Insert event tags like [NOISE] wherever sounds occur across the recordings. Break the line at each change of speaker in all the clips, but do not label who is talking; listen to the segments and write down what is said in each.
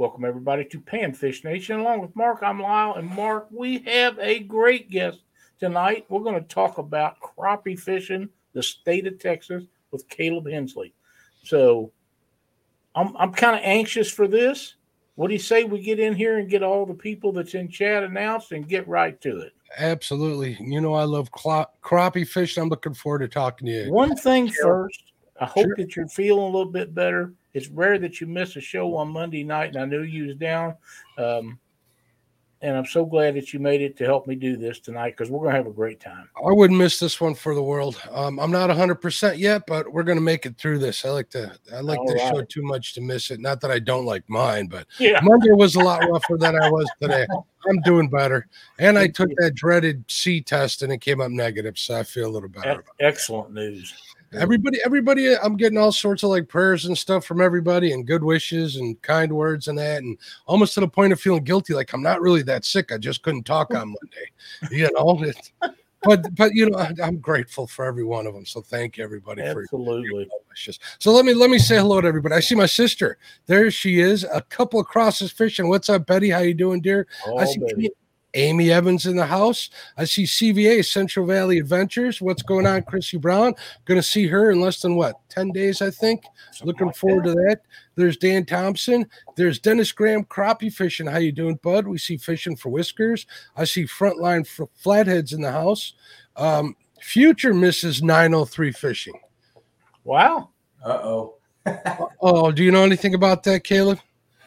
Welcome everybody to Panfish Nation. Along with Mark, I'm Lyle, and Mark, we have a great guest tonight. We're going to talk about crappie fishing, the state of Texas, with Caleb Hensley. So, I'm I'm kind of anxious for this. What do you say we get in here and get all the people that's in chat announced and get right to it?
Absolutely. You know I love cla- crappie fishing. I'm looking forward to talking to you.
One thing first. I hope sure. that you're feeling a little bit better it's rare that you miss a show on Monday night, and I knew you was down. Um, and I'm so glad that you made it to help me do this tonight because we're gonna have a great time.
I wouldn't miss this one for the world. Um, I'm not 100 percent yet, but we're gonna make it through this. I like to I like All this right. show too much to miss it. Not that I don't like mine, but yeah. Monday was a lot rougher than I was today. I'm doing better, and I took that dreaded C test and it came up negative, so I feel a little better.
Excellent news
everybody everybody i'm getting all sorts of like prayers and stuff from everybody and good wishes and kind words and that and almost to the point of feeling guilty like i'm not really that sick i just couldn't talk on monday [LAUGHS] you know? But but you know I, am grateful for every one of them so thank you everybody
absolutely. for
wishes. So let me let me say hello to everybody. I see my sister. There she is a couple of crosses fishing. What's up betty? How you doing dear?
Oh,
i see
Betty.
Amy Evans in the house. I see CVA Central Valley Adventures. What's going on, Chrissy Brown? Going to see her in less than what ten days, I think. Something Looking like forward that. to that. There's Dan Thompson. There's Dennis Graham crappie fishing. How you doing, bud? We see fishing for whiskers. I see frontline for flatheads in the house. Um, future Mrs. 903 fishing.
Wow.
Uh oh. [LAUGHS]
oh, do you know anything about that, Caleb?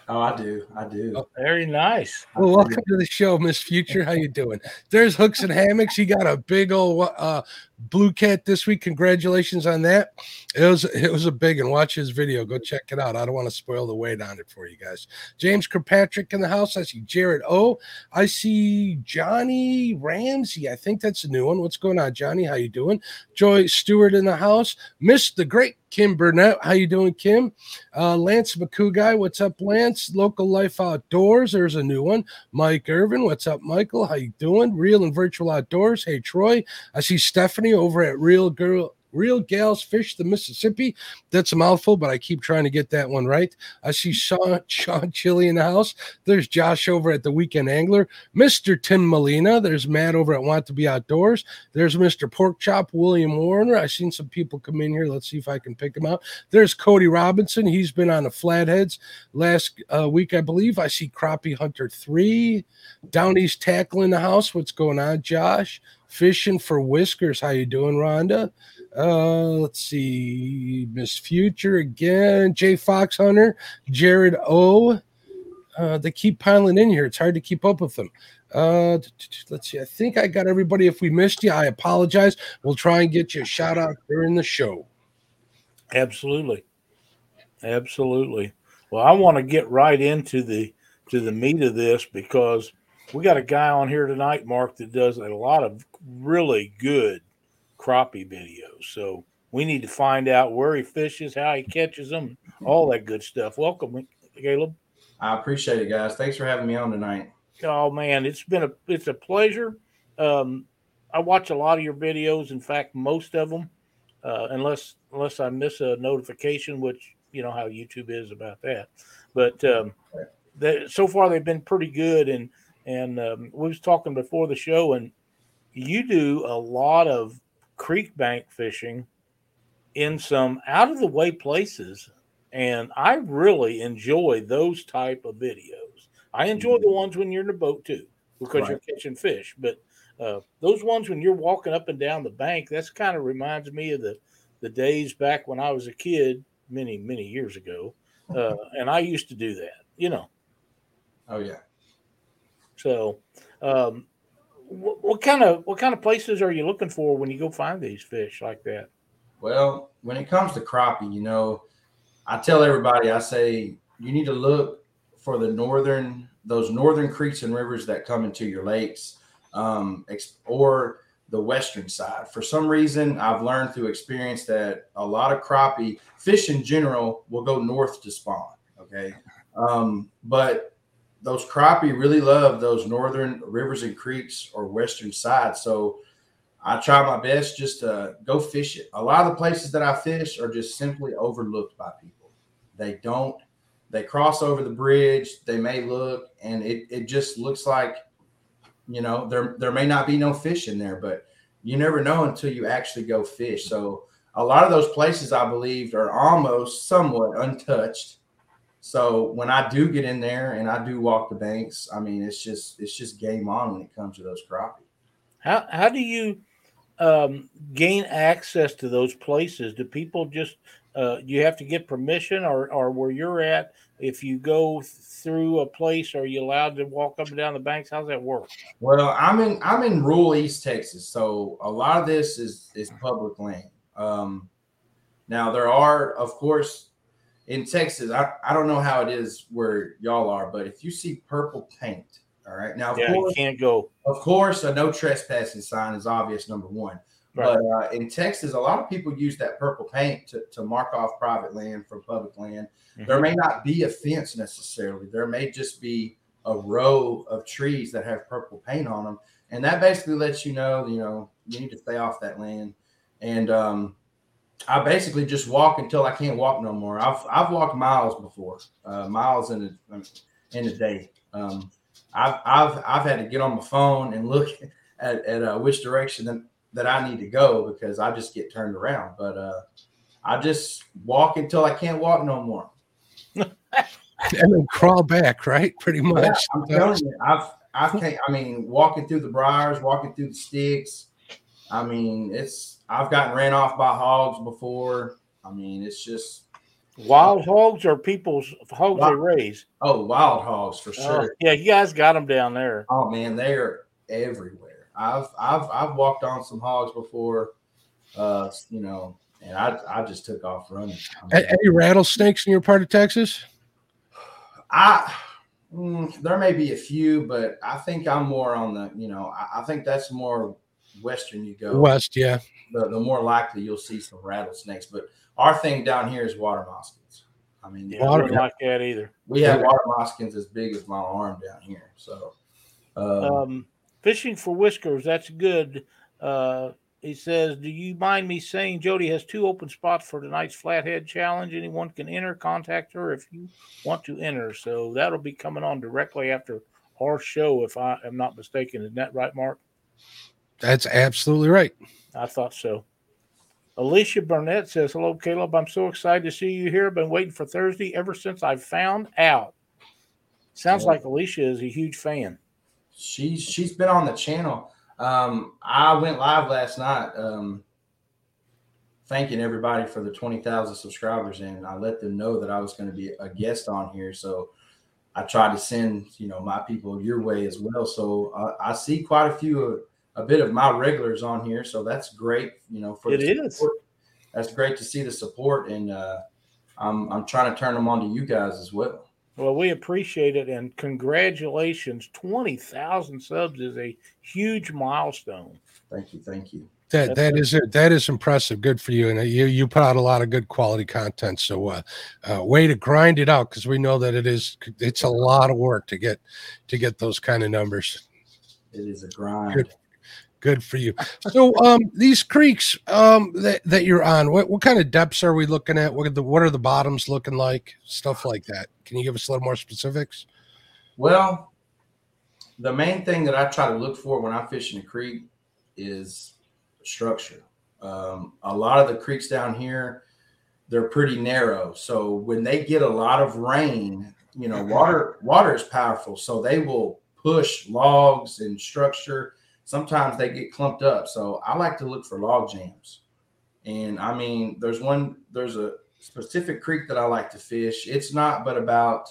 Oh, I do. I do. Oh,
very nice.
Well, welcome to the show, Miss Future. How you doing? There's hooks and hammocks. You got a big old uh, blue cat this week. Congratulations on that. It was it was a big and watch his video. Go check it out. I don't want to spoil the weight on it for you guys. James Kirkpatrick in the house. I see Jared O. I see Johnny Ramsey. I think that's a new one. What's going on, Johnny? How you doing? Joy Stewart in the house. Miss the great Kim Burnett. How you doing, Kim? Uh, Lance McCoo what's up, Lance? Local Life Outdoors. There's a new one. Mike Irvin. What's up, Michael? How you doing? Real and Virtual Outdoors. Hey, Troy. I see Stephanie over at Real Girl Real Gals Fish the Mississippi. That's a mouthful, but I keep trying to get that one right. I see Sean, Sean Chili in the house. There's Josh over at the Weekend Angler. Mr. Tim Molina. There's Matt over at Want to Be Outdoors. There's Mr. Pork Chop William Warner. I've seen some people come in here. Let's see if I can pick them out. There's Cody Robinson. He's been on the Flatheads last uh, week, I believe. I see Crappie Hunter 3. Downey's Tackle in the house. What's going on, Josh? Fishing for Whiskers. How you doing, Rhonda? Uh, let's see, Miss Future again, Jay Fox Hunter, Jared O. Uh, they keep piling in here. It's hard to keep up with them. Uh, let's see. I think I got everybody. If we missed you, I apologize. We'll try and get you a shout out during the show.
Absolutely, absolutely. Well, I want to get right into the to the meat of this because we got a guy on here tonight, Mark, that does a lot of really good crappie videos. So we need to find out where he fishes, how he catches them, all that good stuff. Welcome, Caleb.
I appreciate it, guys. Thanks for having me on tonight.
Oh man, it's been a it's a pleasure. Um, I watch a lot of your videos. In fact, most of them, uh, unless unless I miss a notification, which you know how YouTube is about that. But um, they, so far they've been pretty good. And and um, we was talking before the show, and you do a lot of creek bank fishing in some out of the way places and i really enjoy those type of videos i enjoy the mm-hmm. ones when you're in the boat too because right. you're catching fish but uh, those ones when you're walking up and down the bank that's kind of reminds me of the the days back when i was a kid many many years ago uh, [LAUGHS] and i used to do that you know
oh yeah
so um, what, kind of what kind of places are you looking for when you go find these fish like that?
Well, when it comes to crappie, you know, I tell everybody, I say you need to look for the northern those northern creeks and rivers that come into your lakes, um, or the western side. For some reason, I've learned through experience that a lot of crappie fish in general will go north to spawn. Okay, um, but those crappie really love those northern rivers and creeks or western sides. So I try my best just to go fish it. A lot of the places that I fish are just simply overlooked by people. They don't they cross over the bridge. They may look, and it, it just looks like, you know, there there may not be no fish in there, but you never know until you actually go fish. So a lot of those places, I believe, are almost somewhat untouched. So when I do get in there and I do walk the banks, I mean, it's just it's just game on when it comes to those crappie.
How how do you um, gain access to those places? Do people just uh, you have to get permission, or or where you're at? If you go through a place, are you allowed to walk up and down the banks? How's that work?
Well, I'm in I'm in rural East Texas, so a lot of this is is public land. Um, now there are, of course, in Texas. I, I don't know how it is where y'all are, but if you see purple paint, all right. Now, of
yeah,
course,
you can't go.
Of course, a no trespassing sign is obvious. Number one. Right. But uh, in Texas, a lot of people use that purple paint to, to mark off private land from public land. Mm-hmm. There may not be a fence necessarily. There may just be a row of trees that have purple paint on them, and that basically lets you know, you know, you need to stay off that land. And um, I basically just walk until I can't walk no more. I've I've walked miles before, uh, miles in a in a day. Um, I've I've I've had to get on my phone and look [LAUGHS] at, at uh, which direction that, that I need to go because I just get turned around. But uh, I just walk until I can't walk no more. [LAUGHS]
and then crawl back, right? Pretty much. Yeah,
I'm telling you, I've I've can't, I mean, walking through the briars, walking through the sticks. I mean, it's I've gotten ran off by hogs before. I mean, it's just
Wild hogs or people's hogs wild, they raise?
Oh, wild hogs for oh, sure. Uh,
yeah, you guys got them down there.
Oh man, they're everywhere. I've I've I've walked on some hogs before, uh, you know, and I I just took off running.
I mean, Any rattlesnakes in your part of Texas?
I mm, there may be a few, but I think I'm more on the you know I, I think that's more western you go
west, yeah.
The, the more likely you'll see some rattlesnakes, but our thing down here is water moccasins. I mean,
yeah, water, don't like that either.
We have water moccasins as big as my arm down here. So,
um, um, fishing for whiskers, that's good. Uh, he says, Do you mind me saying Jody has two open spots for tonight's Flathead Challenge? Anyone can enter. Contact her if you want to enter. So that'll be coming on directly after our show, if I am not mistaken. Isn't that right, Mark?
That's absolutely right.
I thought so. Alicia Burnett says, Hello, Caleb. I'm so excited to see you here. I've been waiting for Thursday ever since I found out. Sounds yeah. like Alicia is a huge fan.
She's she's been on the channel. Um, I went live last night, um, thanking everybody for the twenty thousand subscribers, and I let them know that I was going to be a guest on here. So I tried to send you know my people your way as well. So uh, I see quite a few a bit of my regulars on here, so that's great. You know,
for it is.
That's great to see the support, and uh, I'm I'm trying to turn them on to you guys as well.
Well, we appreciate it, and congratulations! Twenty thousand subs is a huge milestone.
Thank you, thank you.
That that is that is impressive. Good for you, and uh, you you put out a lot of good quality content. So, uh, uh, way to grind it out because we know that it is it's a lot of work to get to get those kind of numbers.
It is a grind.
Good Good for you. So, um, these creeks um, that, that you're on, what, what kind of depths are we looking at? What are the what are the bottoms looking like? Stuff like that. Can you give us a little more specifics?
Well, the main thing that I try to look for when I fish in a creek is structure. Um, a lot of the creeks down here, they're pretty narrow. So when they get a lot of rain, you know, water water is powerful. So they will push logs and structure sometimes they get clumped up. So I like to look for log jams. And I mean, there's one, there's a specific creek that I like to fish. It's not but about,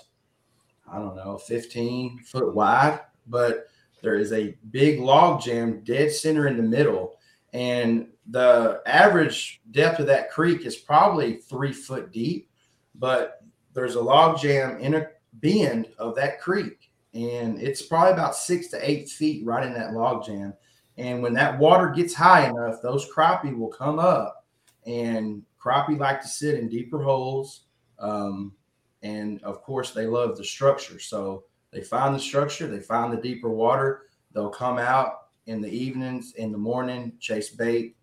I don't know, 15 foot wide, but there is a big log jam dead center in the middle. And the average depth of that creek is probably three foot deep, but there's a log jam in a bend of that creek and it's probably about six to eight feet right in that log jam. And when that water gets high enough, those crappie will come up, and crappie like to sit in deeper holes. Um, and of course, they love the structure. So they find the structure, they find the deeper water. They'll come out in the evenings, in the morning, chase bait,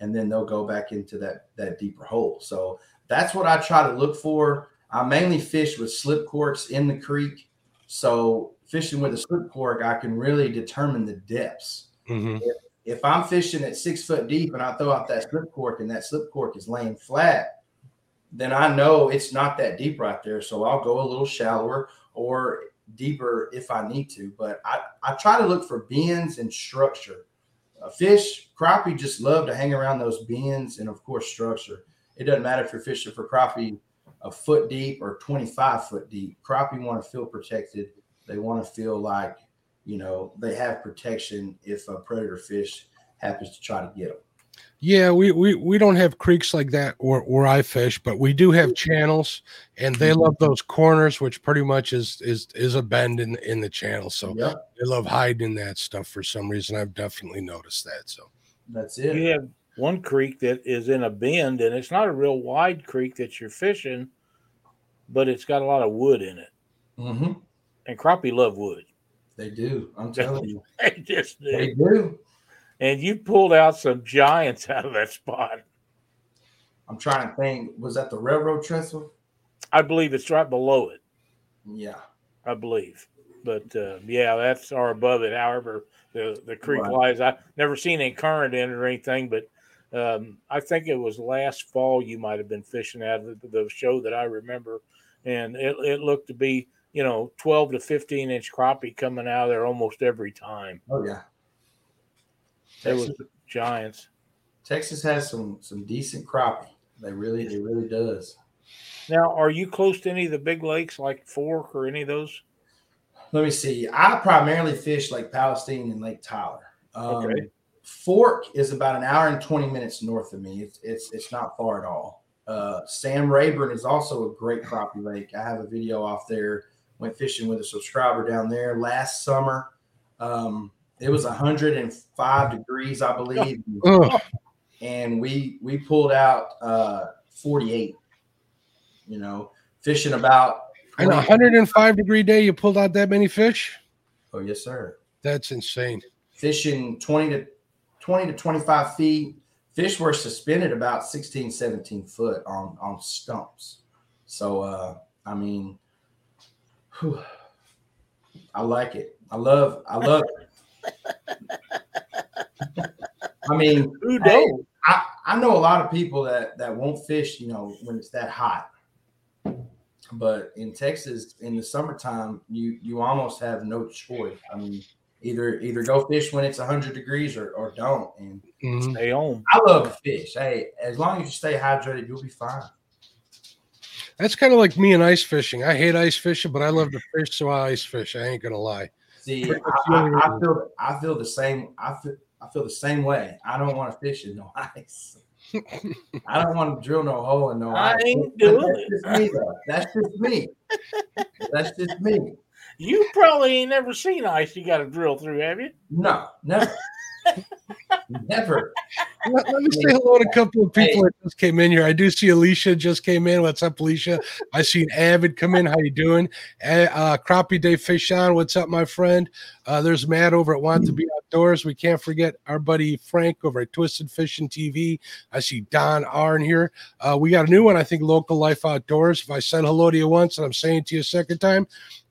and then they'll go back into that that deeper hole. So that's what I try to look for. I mainly fish with slip corks in the creek. So fishing with a slip cork, I can really determine the depths.
Mhm.
If I'm fishing at six foot deep and I throw out that slip cork and that slip cork is laying flat, then I know it's not that deep right there. So I'll go a little shallower or deeper if I need to. But I, I try to look for bends and structure. A fish, crappie just love to hang around those bends and, of course, structure. It doesn't matter if you're fishing for crappie a foot deep or 25 foot deep. Crappie want to feel protected. They want to feel like, you know, they have protection if a predator fish happens to try to get them.
Yeah, we, we we don't have creeks like that where, where I fish, but we do have channels, and they mm-hmm. love those corners, which pretty much is is is a bend in in the channel. So
Yep,
they love hiding that stuff for some reason. I've definitely noticed that. So
that's it.
You have one creek that is in a bend, and it's not a real wide creek that you're fishing, but it's got a lot of wood in it.
hmm
And crappie love wood.
They do. I'm [LAUGHS] telling you,
They just do.
they do.
And you pulled out some giants [LAUGHS] out of that spot.
I'm trying to think. Was that the railroad trestle?
I believe it's right below it.
Yeah.
I believe. But uh, yeah, that's or above it. However, the the creek
Right.
lies. I've never seen any current in it or anything, but um, I think it was last fall you might have been fishing at the, the show that I remember, and it, it looked to be you know twelve to fifteen inch crappie coming out of there almost every time.
Oh yeah.
It was giants.
Texas has some some decent crappie. They really, it really does.
Now, are you close to any of the big lakes like Fork or any of those?
Let me see. I primarily fish Lake Palestine and Lake Tyler. Um,
Okay.
Fork is about an hour and 20 minutes north of me. It's it's, it's not far at all. Uh, Sam Rayburn is also a great crappie lake. I have a video off there. Went fishing with a subscriber down there last summer. Um, it was 105 degrees, I believe, [LAUGHS]
Ugh,
and we we pulled out uh, 48. You know, fishing about.
and a 105 degree day, you pulled out that many fish?
Oh yes, sir.
That's insane.
fishing 20 to 20 to 25 feet. Fish were suspended about 16, 17 foot on on stumps. So uh I mean whew, I like it. I love I love it. I mean,
Who don't?
I, I know a lot of people that that won't fish, you know, when it's that hot. But in Texas, in the summertime, you you almost have no choice. I mean, either either go fish when it's 100 degrees or, or don't. And
Mhm.
Stay home.
I love to fish. Hey, as long as you stay hydrated, you'll be fine.
That's kind of like me and ice fishing. I hate ice fishing, but I love to fish, so I ice fish. I ain't gonna lie.
See, I, I, I feel I feel the same. I feel I feel the same way. I don't want to fish in no [LAUGHS] ice. I don't want to drill no hole in no
I
ice.
ain't
But
doing
that's just me. That's just me. [LAUGHS] That's just me.
You probably ain't never seen ice you got to drill through, have you?
No, never. [LAUGHS] never.
Let, let me say hello to a couple of people that just came in here. I do see Alicia just came in. What's up, Alicia? I seen Avid come in. How you doing? Uh, uh, Crappie Day Fish on. What's up, my friend? Uh, there's Matt over at Want to Be Outdoors. We can't forget our buddy Frank over at Twisted Fishing TV. I see Don R in here. Uh, we got a new one, I think, Local Life Outdoors. If I said hello to you once and I'm saying to you a second time,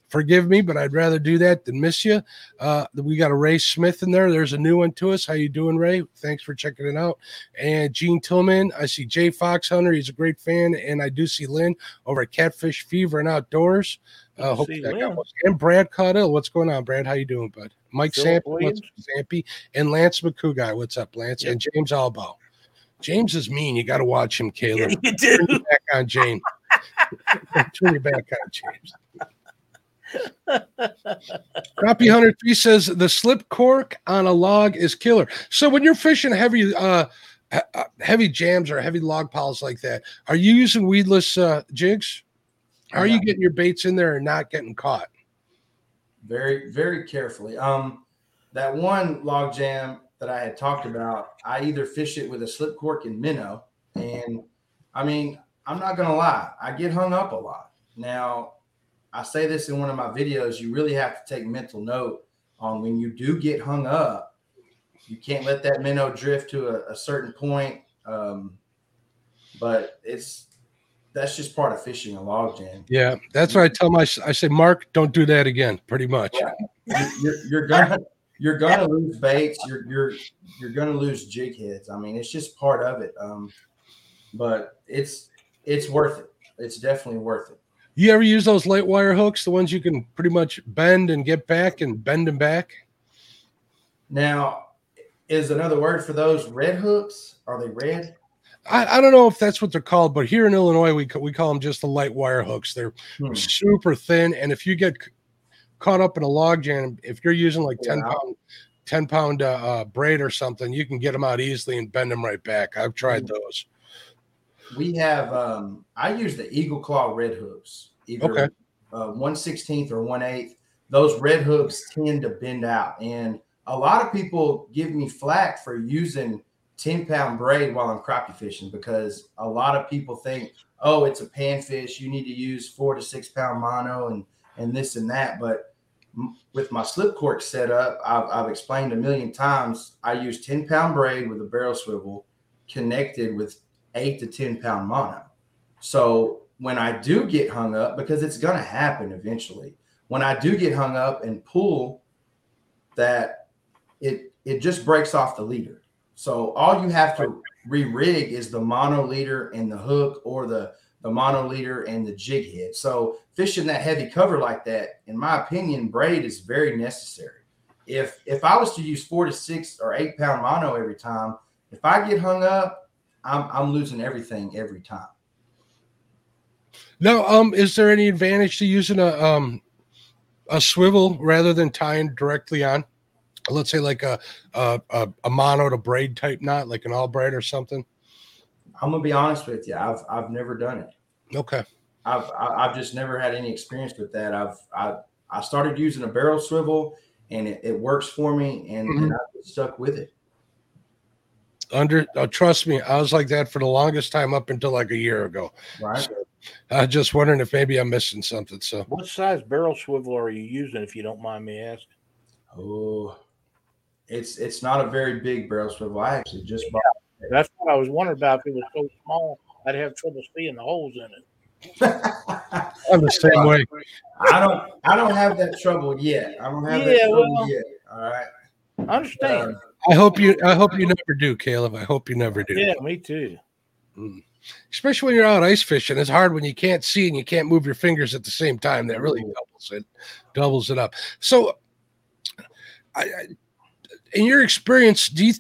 forgive me, but I'd rather do that than miss you. Uh, we got a Ray Smith in there. There's a new one to us. How you doing, Ray? Thanks for checking it out. And Gene Tillman. I see Jay Fox Hunter. He's a great fan, and I do see Lynn over at Catfish Fever and Outdoors. Uh, hope
See
that
Lynn.
one. And Brad Caudill. What's going on, Brad? How you doing, bud? Mike Samp, what's Zampy, and Lance McCougai. What's up, Lance?
Yep.
And James Albo. James is mean. You got to watch him, [LAUGHS] Caleb.
you do.
Turn back on James. [LAUGHS] Turn your back on James. Crappie Hunter 3 says the slip cork on a log is killer. So when you're fishing heavy uh uh, heavy jams or heavy log piles like that, are you using weedless uh jigs? How are you getting your baits in there and not getting caught?
Very, very carefully. Um, that one log jam that I had talked about, I either fish it with a slip cork and minnow, and I mean, I'm not gonna lie, I get hung up a lot. Now, I say this in one of my videos, you really have to take mental note on when you do get hung up, you can't let that minnow drift to a, a certain point. Um, but it's that's just part of fishing a log jam.
Yeah, that's what I tell my. I say, Mark, don't do that again. Pretty much.
Yeah. You're, you're gonna you're gonna lose baits. You're you're you're gonna lose jig heads. I mean, it's just part of it. Um, but it's it's worth it. It's definitely worth it.
You ever use those light wire hooks, the ones you can pretty much bend and get back and bend them back?
Now, is another word for those red hooks? Are they red?
I, I don't know if that's what they're called, but here in Illinois, we we call them just the light wire hooks. They're
Hmm.
super thin, and if you get c- caught up in a log jam, if you're using like ten
Yeah.
pound, ten pound uh, uh, braid or something, you can get them out easily and bend them right back. I've tried
Hmm.
those.
We have um I use the Eagle Claw red hooks, either
Okay.
uh, 116th or 1 8th. Those red hooks tend to bend out. And a lot of people give me flack for using 10 pound braid while I'm crappie fishing because a lot of people think, oh, it's a panfish. You need to use four to six pound mono and and this and that. But with my slip cork set up, I've, I've explained a million times. I use 10 pound braid with a barrel swivel connected with eight to 10 pound mono. So when I do get hung up, because it's going to happen eventually, when I do get hung up and pull that, it it just breaks off the leader. So all you have to re-rig is the mono leader and the hook or the the mono leader and the jig head. So fishing that heavy cover like that, in my opinion, braid is very necessary. If if I was to use four to six or eight pound mono every time, if I get hung up, I'm I'm losing everything every time.
Now, um, is there any advantage to using a um a swivel rather than tying directly on? Let's say like a a, a, a mono to braid type knot, like an Albright or something.
I'm gonna be honest with you. I've I've never done it.
Okay.
I've I've just never had any experience with that. I've I I started using a barrel swivel and it, it works for me and, and I've stuck with it.
Under uh, trust me, I was like that for the longest time up until like a year ago.
Right.
I was just wondering if maybe I'm missing something. So
What size barrel swivel are you using, if you don't mind me asking?
Oh, it's it's not a very big barrel swivel. I actually just bought.
That's what I was wondering about. If it was so small, I'd have trouble seeing the holes in it. [LAUGHS]
I'm the same way.
I don't I don't have that trouble yet. I don't have that trouble
well-
yet. All right.
I understand.
Um,
I hope you. I hope you never do, Caleb. I hope you never do.
yeah, me too.
Especially when you're out ice fishing, it's hard when you can't see and you can't move your fingers at the same time. That really doubles it, doubles it up. So, I, I, in your experience, do you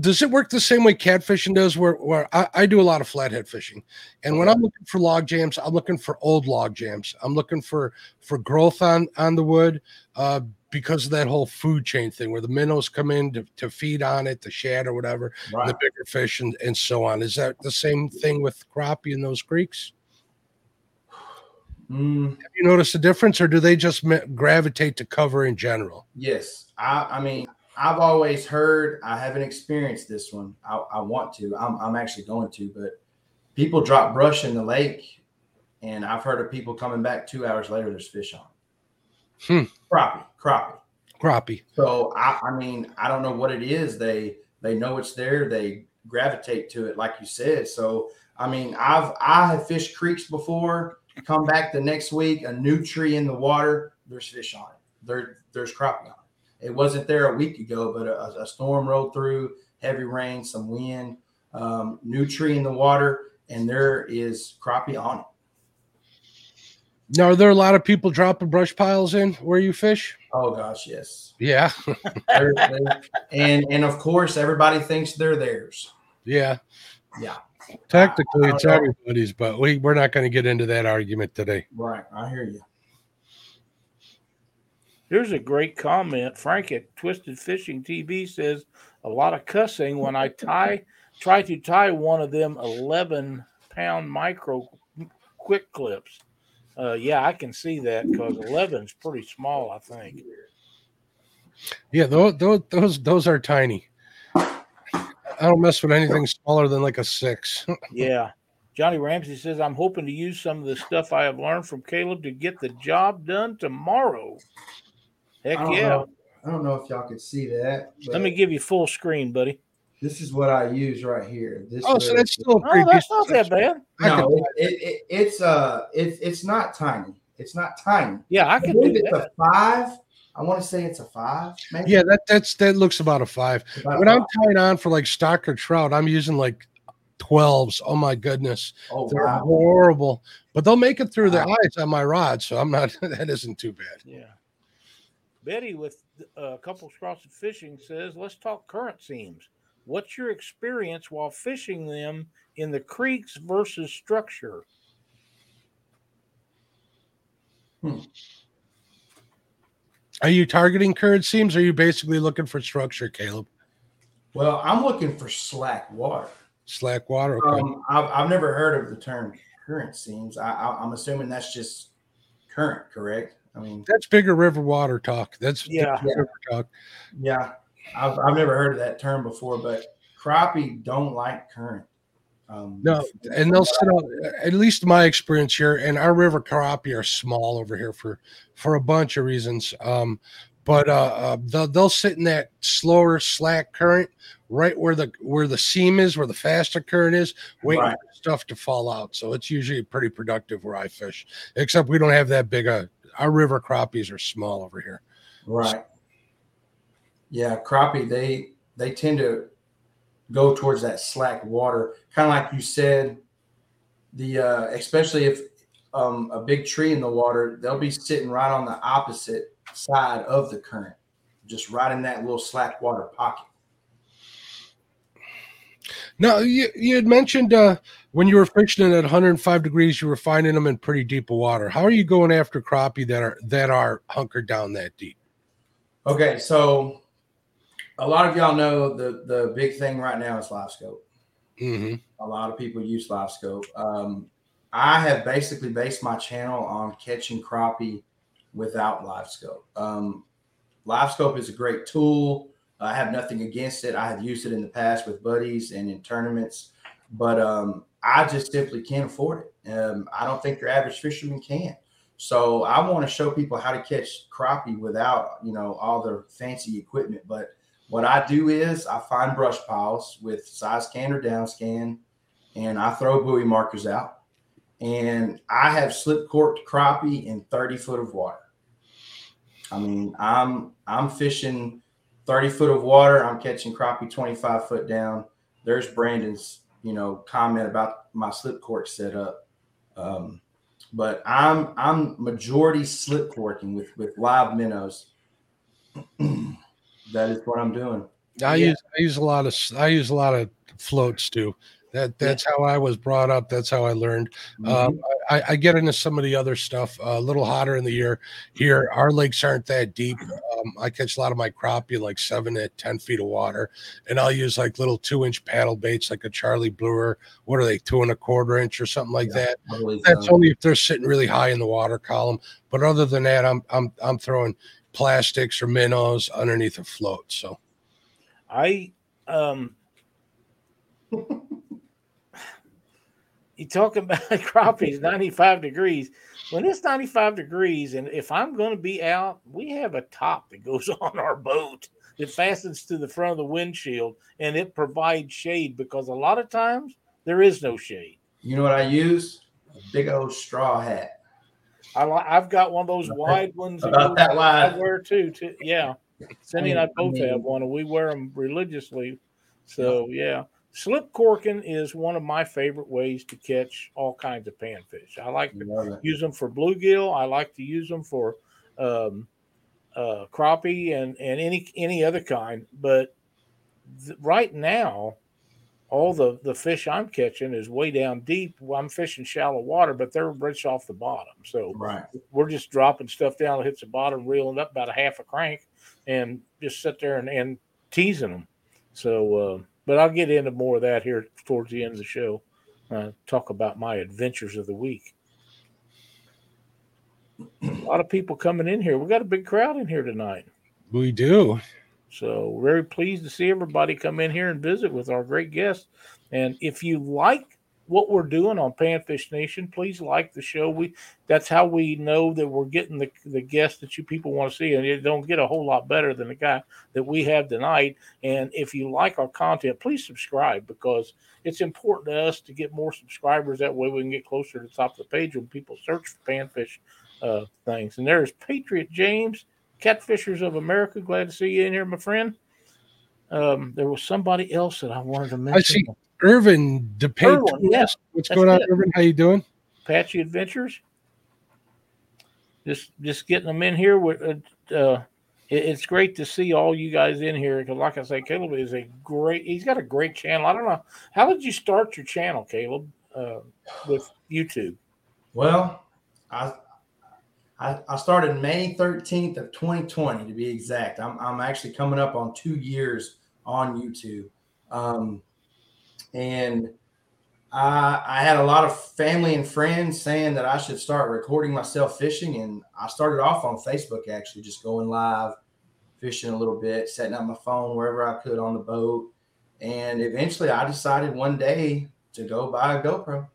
does it work the same way catfishing does? Where where I, I do a lot of flathead fishing, and when I'm looking for log jams, I'm looking for old log jams. I'm looking for for growth on on the wood. Uh, because of that whole food chain thing where the minnows come in to, to feed on it, the shad or whatever,
right.
the bigger fish and, and so on. Is that the same thing with crappie in those creeks? [SIGHS]
Mm,
Have you noticed a difference, or do they just gravitate to cover in general?
yes. I I mean I've always heard. I haven't experienced this one. I, I want to. I'm I'm actually going to, but people drop brush in the lake, and I've heard of people coming back two hours later. There's fish on.
Hmm.
Crappie, crappie.
Crappie.
So I, I mean, I don't know what it is. They they know it's there. They gravitate to it, like you said. So I mean, I've I have fished creeks before. Come back the next week, a new tree in the water. There's fish on it. There there's crappie on it. It wasn't there a week ago, but a, a storm rolled through, heavy rain, some wind, um, new tree in the water, and there is crappie on it.
Now, are there a lot of people dropping brush piles in where you fish?
Oh gosh, yes.
Yeah,
There- there- and and of course, everybody thinks they're theirs.
yeah.
Yeah.
Technically, it's
don't know.
everybody's, but we we're not going to get into that argument today.
Right. I hear you.
Here's a great comment. Frank at Twisted Fishing TV says a lot of cussing when I tie try to tie one of them 11 pound micro quick clips. Uh, yeah, I can see that because 11 is pretty small, I think.
Yeah, those those those, those are tiny. I don't mess with anything smaller than like a six. [LAUGHS]
Yeah. Johnny Ramsey says, I'm hoping to use some of the stuff I have learned from Caleb to get the job done tomorrow. Heck
I
yeah.
know. I don't know if y'all could see that.
Let me give you full screen, buddy.
This is what I use right here. This
Oh, so
river-
that's still a
Oh,
pretty
that's
decent
not that
size.
bad.
I
no,
could-
it, it, it, it's uh, it's it's not tiny. It's not tiny.
Yeah, I
can
could
believe
do
it's
that.
a five. I want to say it's a five. Maybe.
Yeah, that that's that looks about a five.
About a
When I'm tying on for like stock or trout, I'm using like 12s. Oh my goodness.
oh
They're
wow.
horrible. But they'll make it through the
Wow.
eyes on my rod, so I'm not [LAUGHS] that isn't too bad.
Yeah. Betty with uh, a couple of fishing says, let's talk current seams. What's your experience while fishing them in the creeks versus structure?
Are you targeting current seams? Or are you basically looking for structure, Caleb?
Well, I'm looking for slack water.
Slack water. Okay.
Um, I've, I've never heard of the term current seams. I, I, I'm assuming that's just current, correct? I mean,
that's bigger river water talk. That's
Yeah.
that's river talk.
yeah, I've, I've never heard of that term before, but crappie don't like current. Um,
No, and they'll sit out. At least my experience here, and our river crappie are small over here for for a bunch of reasons. Um, but uh, uh they'll, they'll sit in that slower slack current, right where the where the seam is, where the faster current is, waiting
Right.
for stuff to fall out. So it's usually pretty productive where I fish. Except we don't have that big a. Our river crappies are small over here.
Right. Yeah, crappie they they tend to go towards that slack water, kind of like you said. The uh, especially if um, a big tree in the water, they'll be sitting right on the opposite side of the current, just right in that little slack water pocket.
Now you, you had mentioned uh, when you were fishing at 105 degrees, you were finding them in pretty deep water. How are you going after crappie that are that are hunkered down that deep?
Okay, so a lot of y'all know the the big thing right now is live scope.
hmm
a lot of people use LiveScope. um, i have basically based my channel on catching crappie without live scope. Um, live scope is a great tool. I have nothing against it. I have used it in the past with buddies and in tournaments but um, i just simply can't afford it. Um, i don't think your average fisherman can. So i want to show people how to catch crappie without you know all the fancy equipment but what I do is I find brush piles with side scan or down scan, and I throw buoy markers out. And I have slip corked crappie in 30 foot of water. I mean, I'm I'm fishing 30 foot of water. I'm catching crappie 25 foot down. There's Brandon's, you know, comment about my slip cork setup. Um, but I'm I'm majority slip corking with with live minnows. [CLEARS THROAT] that is what I'm doing.
I
Yeah.
use I use a lot of I use a lot of floats too. That that's how I was brought up. That's how I learned. Um, I, I get into some of the other stuff uh, a little hotter in the year. Here, our lakes aren't that deep. Um, I catch a lot of my crappie like seven to ten feet of water, and I'll use like little two inch paddle baits, like a Charlie Brewer. What are they, two and a quarter inch or something like
Yeah.
that?
Believe
That's
so.
only if they're sitting really high in the water column. But other than that, I'm I'm I'm throwing plastics or minnows underneath a float. So
I um you talk about [LAUGHS] crappies 95 degrees. When it's 95 degrees, and if I'm going to be out, we have a top that goes [LAUGHS] on our boat that fastens to the front of the windshield and it provides shade because a lot of times there is no shade.
You know what I use? A big old straw hat.
I li- I've got one of those wide ones
About
goes-
that
I wear too. too. Yeah, Cindy and I
I
both have one, and we wear them religiously. So yeah, slip corking is one of my favorite ways to catch all kinds of panfish. I like to use them for bluegill. I like to use them for um, uh, crappie and and any any other kind. But th- right now, all the the fish I'm catching is way down deep. Well, I'm fishing shallow water, but they're rich off the bottom. So
Right.
we're just dropping stuff down that hits the bottom, reeling up about a half a crank, and just sit there and, and teasing them. So, uh, but I'll get into more of that here towards the end of the show. Uh, talk about my adventures of the week. A lot of people coming in here. We got a big crowd in here tonight.
we do.
So very pleased to see everybody come in here and visit with our great guests. And if you like what we're doing on Panfish Nation. Please like the show. We that's how we know that we're getting the the guests that you people want to see, and it don't get a whole lot better than the guy that we have tonight. And if you like our content, please subscribe because it's important to us to get more subscribers. That way, we can get closer to the top of the page when people search for panfish uh, things. And there's Patriot James, Catfishers of America. Glad to see you in here, my friend. Um, there was somebody else that I wanted to mention.
I see Irvin DePay.
Irwin, yeah.
What's
That's
going on,
it.
Irvin? How you doing?
Apache Adventures. Just just getting them in here. With, uh, uh, it- it's great to see all you guys in here because, like I say, Caleb is a great. He's got a great channel. I don't know how did you start your channel, Caleb, uh, with YouTube.
Well, I, I started May 13th of 2020 to be exact. I'm I'm actually coming up on two years on YouTube. Um, and I I had a lot of family and friends saying that I should start recording myself fishing, and I started off on Facebook actually, just going live, fishing a little bit, setting up my phone wherever I could on the boat, and eventually I decided one day to go buy a GoPro,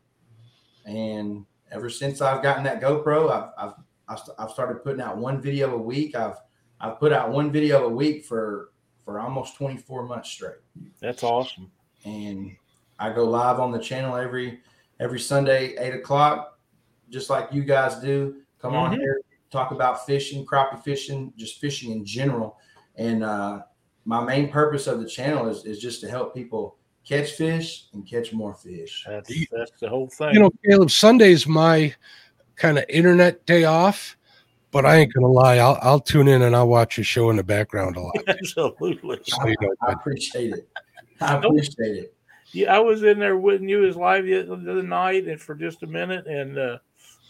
and ever since I've gotten that GoPro, I've I've I've, I've started putting out one video a week. I've I've put out one video a week for for almost 24 months straight
That's awesome.
and I go live on the channel every every Sunday, eight o'clock, just like you guys do. Come on
Mhm.
here, talk about fishing, crappie fishing, just fishing in general. And uh, my main purpose of the channel is, is just to help people catch fish and catch more fish.
That's that's the whole thing.
You know, Caleb, Sunday's my kind of internet day off, but I ain't gonna lie, I'll I'll tune in and I'll watch your show in the background a lot.
absolutely. [LAUGHS]
So, you know,
I appreciate it. I appreciate it.
Yeah, I was in there with you as live the the other night, and for just a minute, and uh,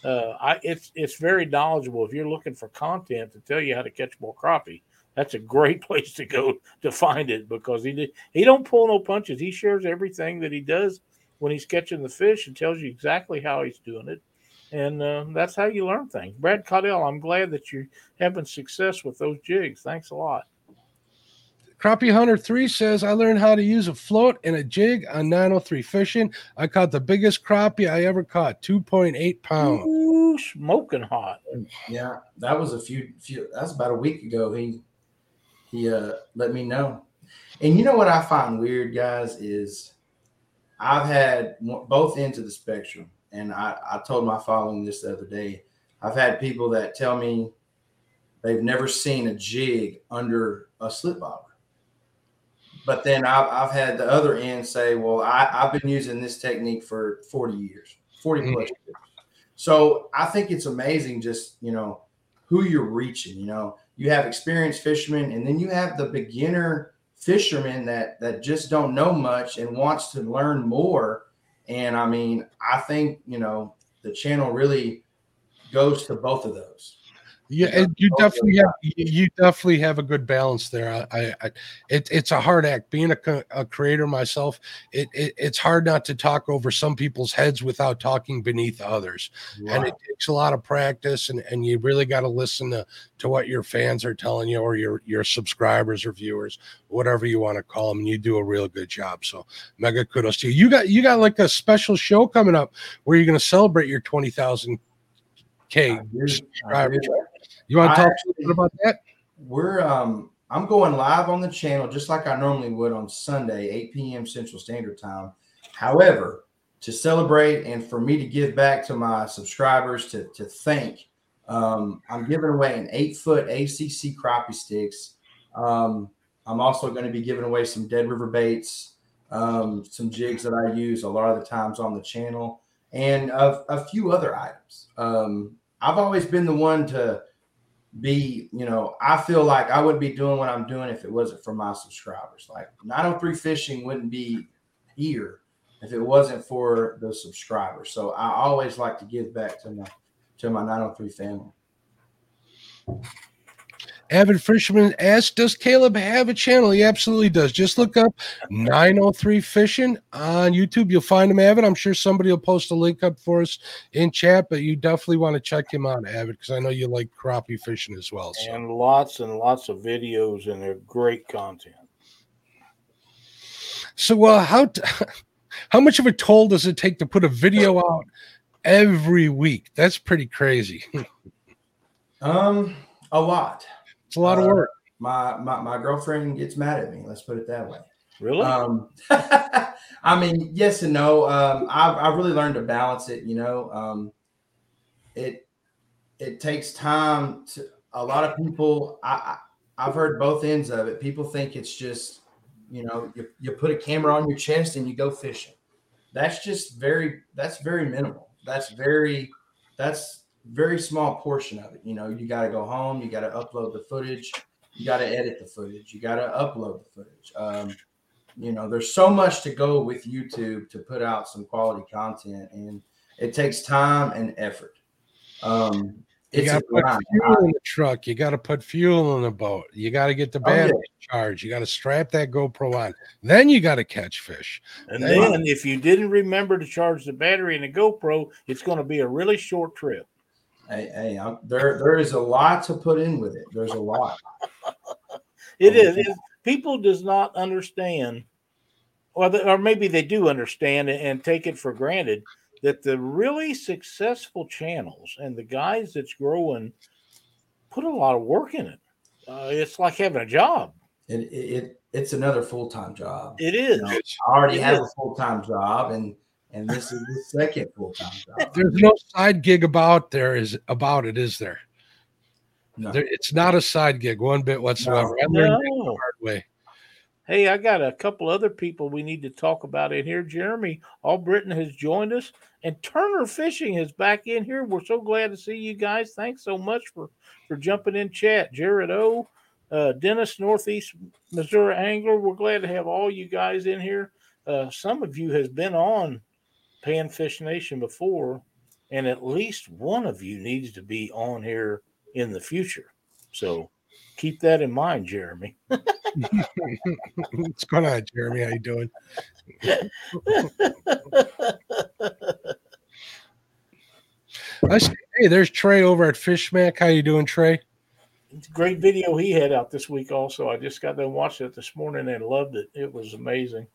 uh, I it's it's very knowledgeable. If you're looking for content to tell you how to catch more crappie, that's a great [LAUGHS] place to go to find it because he did, he don't pull no punches. He shares everything that he does when he's catching the fish and tells you exactly how he's doing it, and uh, that's how you learn things. Brad Caudell, I'm glad that you're having success with those jigs. Thanks a lot.
Crappie Hunter 3 says, I learned how to use a float and a jig on 903 fishing. I caught the biggest crappie I ever caught, 2.8 pounds.
Ooh, smoking hot.
Yeah, that was a few few that's about a week ago. He he uh let me know. And you know what I find weird, guys, is I've had both ends of the spectrum. And I, I told my following this the other day. I've had people that tell me they've never seen a jig under a slip bobber. But then I've, I've had the other end say, well, I, I've been using this technique for 40 years, 40 plus mm-hmm. years. So I think it's amazing just, you know, who you're reaching. You know, you have experienced fishermen and then you have the beginner fishermen that that just don't know much and wants to learn more. And I mean, I think, you know, the channel really goes to both of those.
Yeah, and you definitely have you definitely have a good balance there. I, I, it, it's a hard act. Being a, a creator myself, it, it it's hard not to talk over some people's heads without talking beneath others. and it takes a lot of practice and, and you really got to listen to, to what your fans are telling you or your your subscribers or viewers whatever you want to call them and you do a real good job so mega kudos to you you got you got like a special show coming up where you're going to celebrate your 20000 K
do. I
subscribers. You want to talk about that
We're um I'm going live on the channel just like I normally would on Sunday, 8 p.m. Central Standard Time. However, to celebrate and for me to give back to my subscribers to to thank, um, I'm giving away an eight foot ACC Crappie Stix. Um, I'm also going to be giving away some Dead River baits, um, some jigs that I use a lot of the times on the channel, and a, a few other items. Um, I've always been the one to be, you know, I feel like I wouldn't be doing what I'm doing if it wasn't for my subscribers. Like 903 Fishing wouldn't be here if it wasn't for the subscribers. So I always like to give back to my to my 903 family.
Avid fisherman asked does caleb have a channel he absolutely does just look up 903 fishing on youtube you'll find him avid i'm sure somebody will post a link up for us in chat but you definitely want to check him out avid because i know you like crappie fishing as well so
and lots and lots of videos and they're great content.
so well how t- [LAUGHS] How much of a toll does it take to put a video out every week? That's pretty crazy. [LAUGHS]
Um, a lot.
It's a lot of
Uh,
work.
My my my girlfriend gets mad at me. Let's put it that way.
Really?
Um, [LAUGHS] I mean, yes and no. Um, I've, I've really learned to balance it. You know, um, it it takes time. To a lot of people, I, I I've heard both ends of it. People think it's just, you know, you, you put a camera on your chest and you go fishing. That's just very that's very minimal. That's very that's very small portion of it. You know, you got to go home. You got to upload the footage. You got to edit the footage. You got to upload the footage. Um, you know there's so much to go with youtube to put out some quality content and it takes time and effort um
You got to put
grind.
fuel in the truck. You got to put fuel in the boat. You got to get the
Oh, yeah.
battery charged. You got to strap that GoPro on. Then you got to catch fish.
and
Hey.
then if you didn't remember to charge the battery in the GoPro, it's going to be a really short trip.
Hey, hey I'm, there there is a lot to put in with it there's a lot [LAUGHS]
It is. It, people does not understand, or the, or maybe they do understand and, and take it for granted that the really successful channels and the guys that's growing put a lot of work in it. Uh, it's like having a job.
it, it, it it's another full-time job
It is.
You know, i already
It
have
is.
a full-time job and and this is the second full-time job [LAUGHS]
There's no side gig about there is about it, is there?
No.
there it's not a side gig one bit whatsoever. I learned that the
No.
hard way.
Hey, I got a couple other people we need to talk about in here. Jeremy Albritton has joined us, and Turner Fishing is back in here. We're so glad to see you guys. Thanks so much for for jumping in chat. Jared O, uh, Dennis Northeast Missouri Angler. We're glad to have all you guys in here. Uh, some of you has been on Panfish Nation before, and at least one of you needs to be on here in the future. So keep that in mind, Jeremy. [LAUGHS]
What's going on, Jeremy? How you doing? Hey, there's Trey over at Fishmac. How you doing, Trey?
It's a great video he had out this week. Also, I just got done watching it this morning and loved it. It was amazing.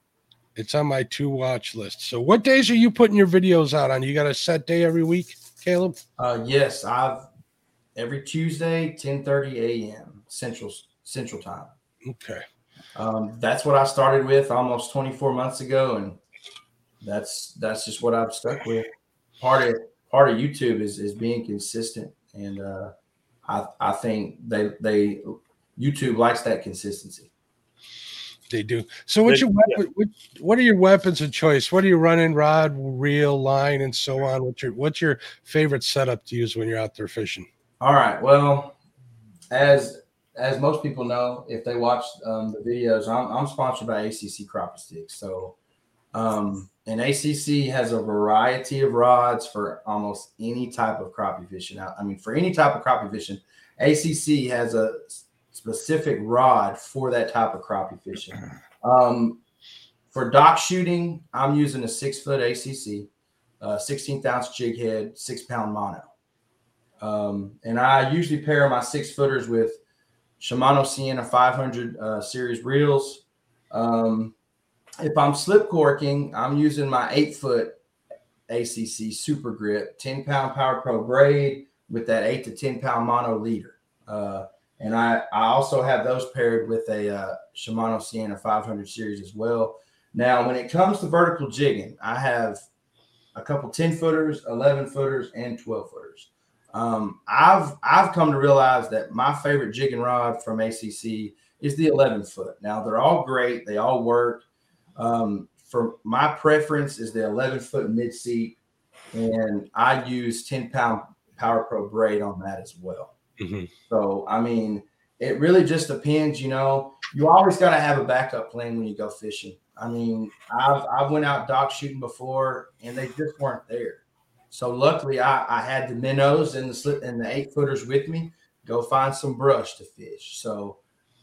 It's on my to watch list. So, what days are you putting your videos out on? You got a set day every week, Caleb?
uh yes i've every tuesday 10 30 a.m central central time
Okay.
um, that's what I started with almost 24 months ago, and that's that's just what I've stuck with. Part of part of YouTube is is being consistent, and uh, I I think they they YouTube likes that consistency.
They do. So, what's
They-
your weapon? What, what are your weapons of choice? What are you running? Rod, reel, line, and so on. What's your What's your favorite setup to use when you're out there fishing?
All right, well, as as most people know, if they watch um, the videos, I'm, I'm sponsored by ACC Crappie Stix. So, um, and ACC has a variety of rods for almost any type of crappie fishing. I, I mean, for any type of crappie fishing, ACC has a specific rod for that type of crappie fishing. Um, for dock shooting, I'm using a six foot ACC, uh, 16th ounce jig head, six pound mono. Um, and I usually pair my six footers with Shimano Sienna 500 uh, series reels. Um, if I'm slip corking, I'm using my eight foot ACC Super Grip 10 pound Power Pro braid with that eight to 10 pound mono leader. Uh, and I, I also have those paired with a uh, Shimano Sienna 500 series as well. Now, when it comes to vertical jigging, I have a couple 10 footers, 11 footers, and 12 footers. Um, I've I've come to realize that my favorite jigging rod from ACC is the 11 foot. Now they're all great, they all work. Um, for my preference is the 11 foot mid seat, and I use 10 pound Power Pro braid on that as well.
Mhm.
So I mean, it really just depends. You know, you always got to have a backup plan when you go fishing. I mean, I've I've went out dock shooting before, and they just weren't there. So luckily, I, I had the minnows and the slip and the eight footers with me. Go find some brush to fish. So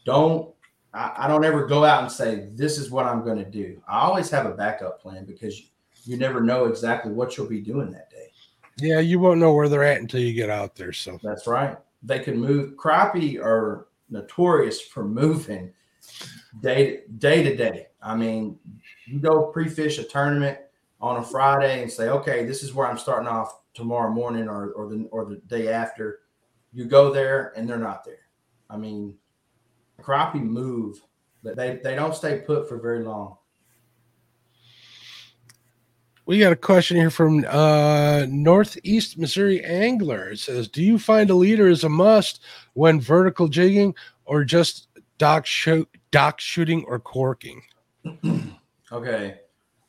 don't I, I don't ever go out and say this is what I'm going to do. I always have a backup plan because you, you never know exactly what you'll be doing that day.
Yeah, you won't know where they're at until you get out there. So,
That's right. They can move. Crappie are notorious for moving, day day to day. I mean, you go pre-fish a tournament on a Friday and say, okay, this is where I'm starting off tomorrow morning or or the or the day after. You go there and they're not there. I mean, crappie move, they they don't stay put for very long.
We got a question here from uh, Northeast Missouri Angler. It says, "Do you find a leader is a must when vertical jigging, or just dock dock shooting, or corking?" [CLEARS THROAT]
okay,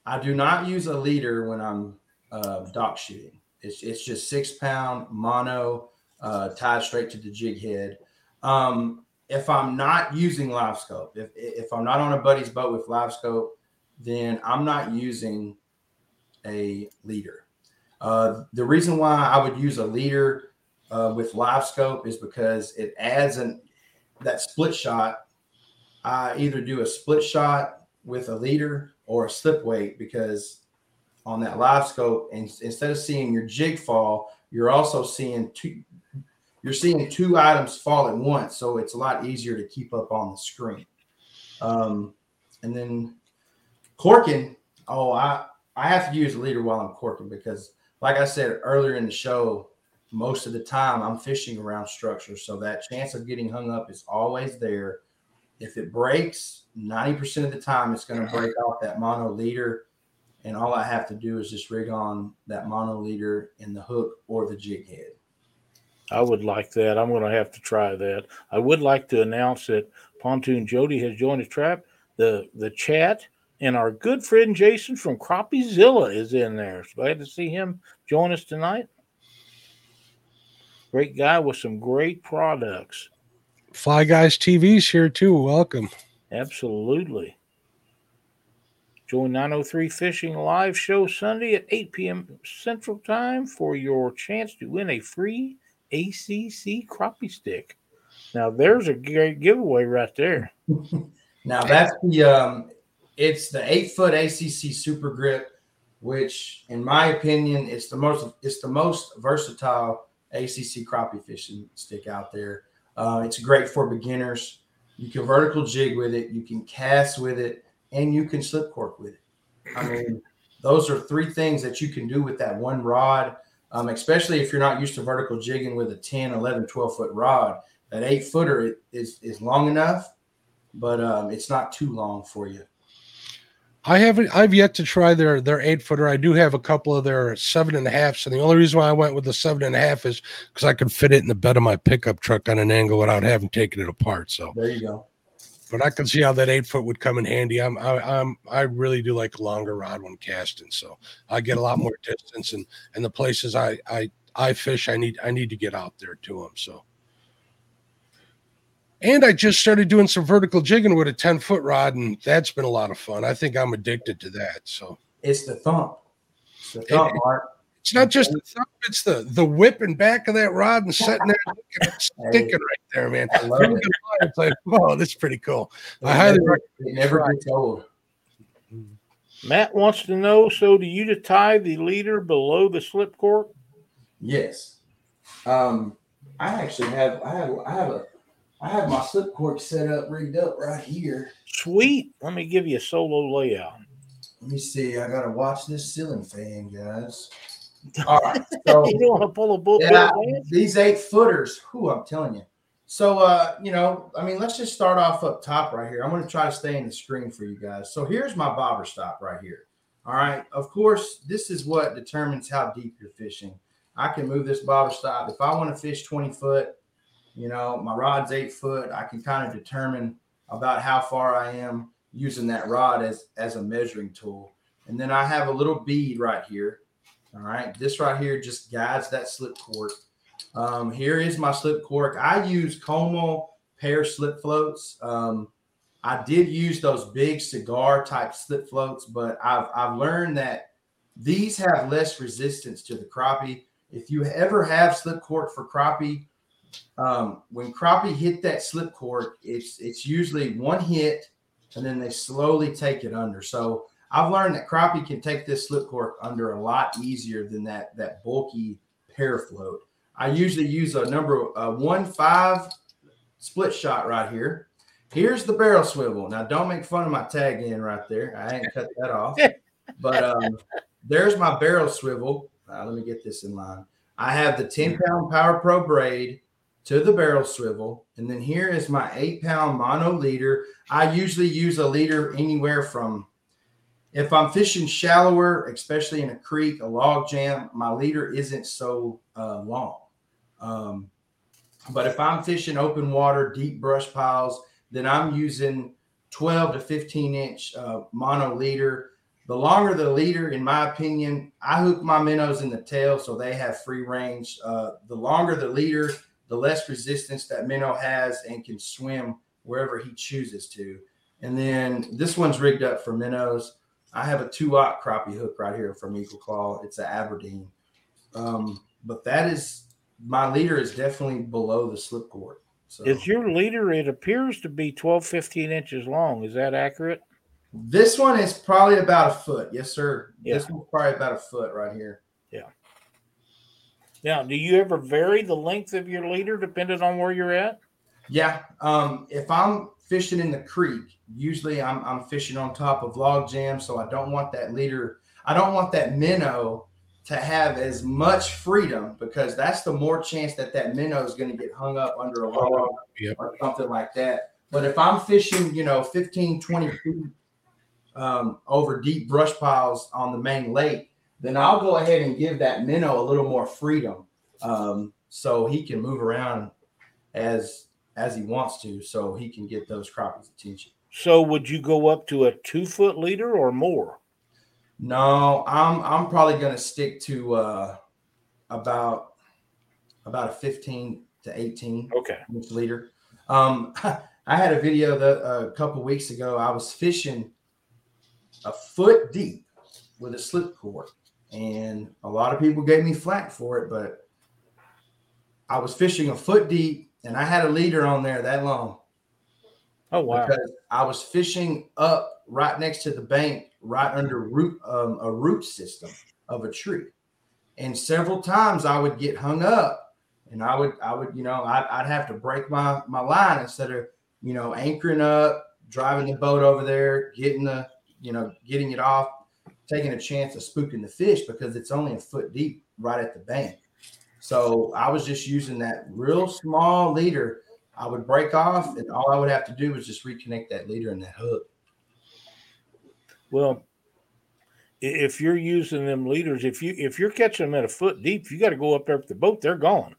I do not use a leader when I'm uh, dock shooting. It's it's just six pound mono uh, tied straight to the jig head. Um, if I'm not using live scope, if if I'm not on a buddy's boat with live scope, then I'm not using a leader. Uh, the reason why I would use a leader uh, with live scope is because it adds an that split shot. I either do a split shot with a leader or a slip weight because on that live scope, and instead of seeing your jig fall, you're also seeing two. You're seeing two items fall at once, so it's a lot easier to keep up on the screen. Um, and then corking. Oh, I I have to use a leader while I'm corking because, like I said earlier in the show, most of the time I'm fishing around structure. So that chance of getting hung up is always there. If it breaks, 90% of the time it's going to break off that mono leader. And all I have to do is just rig on that mono leader in the hook or the jig head.
I would like that. I'm going to have to try that. I would like to announce that Pontoon Jody has joined the trap. The the chat and our good friend Jason from Crappiezilla is in there. So glad to see him join us tonight. Great guy with some great products.
Fly Guys TV's here too. Welcome.
Absolutely. Join 903 Fishing live show Sunday at 8 p.m. Central Time for your chance to win a free ACC crappie stick. Now, there's a great giveaway right there. [LAUGHS]
now, that's the um, it's the eight foot ACC Super Grip, which, in my opinion, it's the most it's the most versatile ACC crappie fishing stick out there. Uh, it's great for beginners. You can vertical jig with it, you can cast with it, and you can slip cork with it. I mean, those are three things that you can do with that one rod, um, especially if you're not used to vertical jigging with a 10, 11, 12 foot rod. That eight footer is, is long enough, but um, it's not too long for you.
I haven't. I've yet to try their their eight footer. I do have a couple of their seven and a halfs, and the only reason why I went with the seven and a half is because I could fit it in the bed of my pickup truck on an angle without having taken it apart. So
there you go.
But I can see how that eight foot would come in handy. I'm I, I'm I really do like a longer rod when casting, so I get a lot more distance, and and the places I I I fish, I need I need to get out there to them. So and I just started doing some vertical jigging with a 10 foot rod, and that's been a lot of fun. I think I'm addicted to that. So
it's the thump. It's the thump, it, Mark.
It's not just the thump, it's the the whip and back of that rod and sitting there sticking right there, man. I love it. It's like, oh, that's pretty cool.
It I highly recommend it never gets old.
Matt wants to know so do you to tie the leader below the slip cork?
Yes. Um, I actually have I have I have a I have my slip cork set up, rigged up right here.
Sweet. Let me give you a solo layout.
Let me see. I gotta watch this ceiling fan, guys. [LAUGHS] All right. So [LAUGHS]
you want to pull a book?
Yeah, these eight footers. Who I'm telling you. So uh, you know, I mean, let's just start off up top right here. I'm gonna try to stay in the screen for you guys. So here's my bobber stop right here. All right. Of course, this is what determines how deep you're fishing. I can move this bobber stop. If I want to fish 20 foot, you know, my rod's eight foot. I can kind of determine about how far I am using that rod as, as a measuring tool. And then I have a little bead right here. All right. This right here just guides that slip cork. Um, here is my slip cork. I use Comal pear slip floats. Um, I did use those big cigar type slip floats, but I've, I've learned that these have less resistance to the crappie. If you ever have slip cork for crappie, um, when crappie hit that slip cork, it's it's usually one hit, and then they slowly take it under. So I've learned that crappie can take this slip cork under a lot easier than that that bulky pear float. I usually use a number one five split shot right here, here's the barrel swivel. Now, don't make fun of my tag in right there. I ain't cut that off. But um, there's my barrel swivel. Uh, let me get this in line. I have the 10 pound Power Pro braid to the barrel swivel. And then here is my eight pound mono leader. I usually use a leader anywhere from, if I'm fishing shallower, especially in a creek, a log jam, my leader isn't so uh, long. Um, but if I'm fishing open water, deep brush piles, then I'm using 12 to 15 inch uh, mono leader. The longer the leader, in my opinion, I hook my minnows in the tail so they have free range. Uh, the longer the leader, the less resistance that minnow has and can swim wherever he chooses to. And then this one's rigged up for minnows. I have a two aught crappie hook right here from Eagle Claw. It's an Aberdeen. Um, but that is my leader is definitely below the slip cork. So
Is your leader, it appears to be 12, 15 inches long. Is that accurate?
this one is probably about a foot. Yes, sir.
Yeah.
This one's probably about a foot right here.
Now, do you ever vary the length of your leader depending on where you're at?
Yeah. Um, if I'm fishing in the creek, usually I'm, I'm fishing on top of log jam, so I don't want that leader. I don't want that minnow to have as much freedom because that's the more chance that that minnow is going to get hung up under a log
Yep.
or something like that. But if I'm fishing, you know, 15, 20 feet um, over deep brush piles on the main lake, then I'll go ahead and give that minnow a little more freedom um, so he can move around as as he wants to, so he can get those crappies attention.
So, would you go up to a two foot leader or more?
No, I'm I'm probably gonna stick to uh, about about a 15 to 18
Okay.
inch leader. Um, [LAUGHS] I had a video that a couple weeks ago. I was fishing a foot deep with a slip cork, and a lot of people gave me flack for it. But I was fishing a foot deep, and I had a leader on there that long
Oh, wow.
because I was fishing up right next to the bank, right under root um, a root system of a tree, and several times I would get hung up, and I would I would you know I'd, I'd have to break my my line instead of you know anchoring up, driving the boat over there, getting the you know getting it off, taking a chance of spooking the fish because it's only a foot deep right at the bank. So I was just using that real small leader I would break off, and all I would have to do was just reconnect that leader and that hook.
Well, if you're using them leaders, if you if you're catching them at a foot deep, you got to go up there with the boat. They're gone.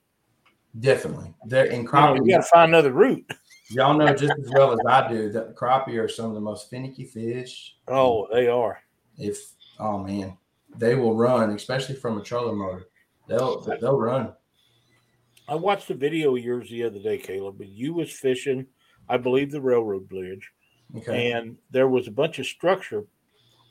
Definitely, they're in
You, know,
crappie.
you got to find another route.
y'all know just as well as I do that crappie are some of the most finicky fish.
Oh, they are.
If oh man, they will run, especially from a trolling motor. They'll they'll run.
I watched a video of yours the other day, Caleb. and You was fishing, I believe, the railroad bridge,
Okay.
and there was a bunch of structure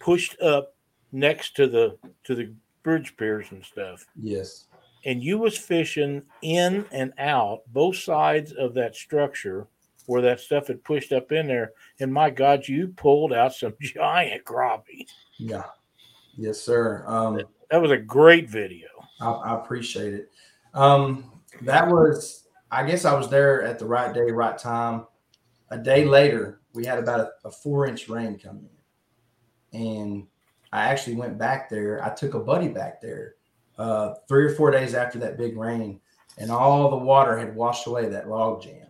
pushed up next to the to the bridge piers and stuff.
yes.
And you was fishing in and out both sides of that structure where that stuff had pushed up in there. And my God, you pulled out some [LAUGHS] giant crappie.
Yeah. Yes, sir. Um,
That was a great video.
I, I appreciate it. Um, that was, I guess, I was there at the right day, right time. A day later, we had about a, a four inch rain come in, and I actually went back there. I took a buddy back there uh, three or four days after that big rain, and all the water had washed away that log jam,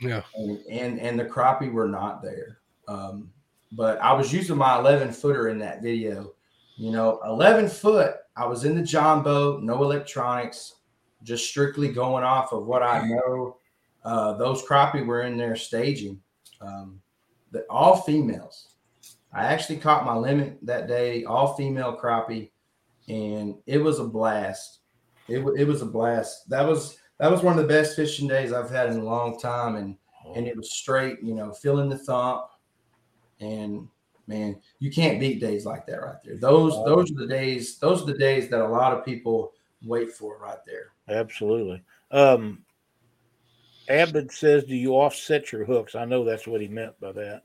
Yeah.
and and, and the crappie were not there. Um, but I was using my 11 footer in that video. You know, 11 foot. I was in the John boat, no electronics, just strictly going off of what I know. Uh, those crappie were in there staging. Um, the, all females. I actually caught my limit that day, all female crappie, and it was a blast. It, wa- it was a blast. That was that was one of the best fishing days I've had in a long time, and and it was straight, you know, feeling the thump. And man, you can't beat days like that right there. Those those are the days. Those are the days that a lot of people wait for right there.
Absolutely. Um, Abbott says, "Do you offset your hooks?" I know that's what he meant by that.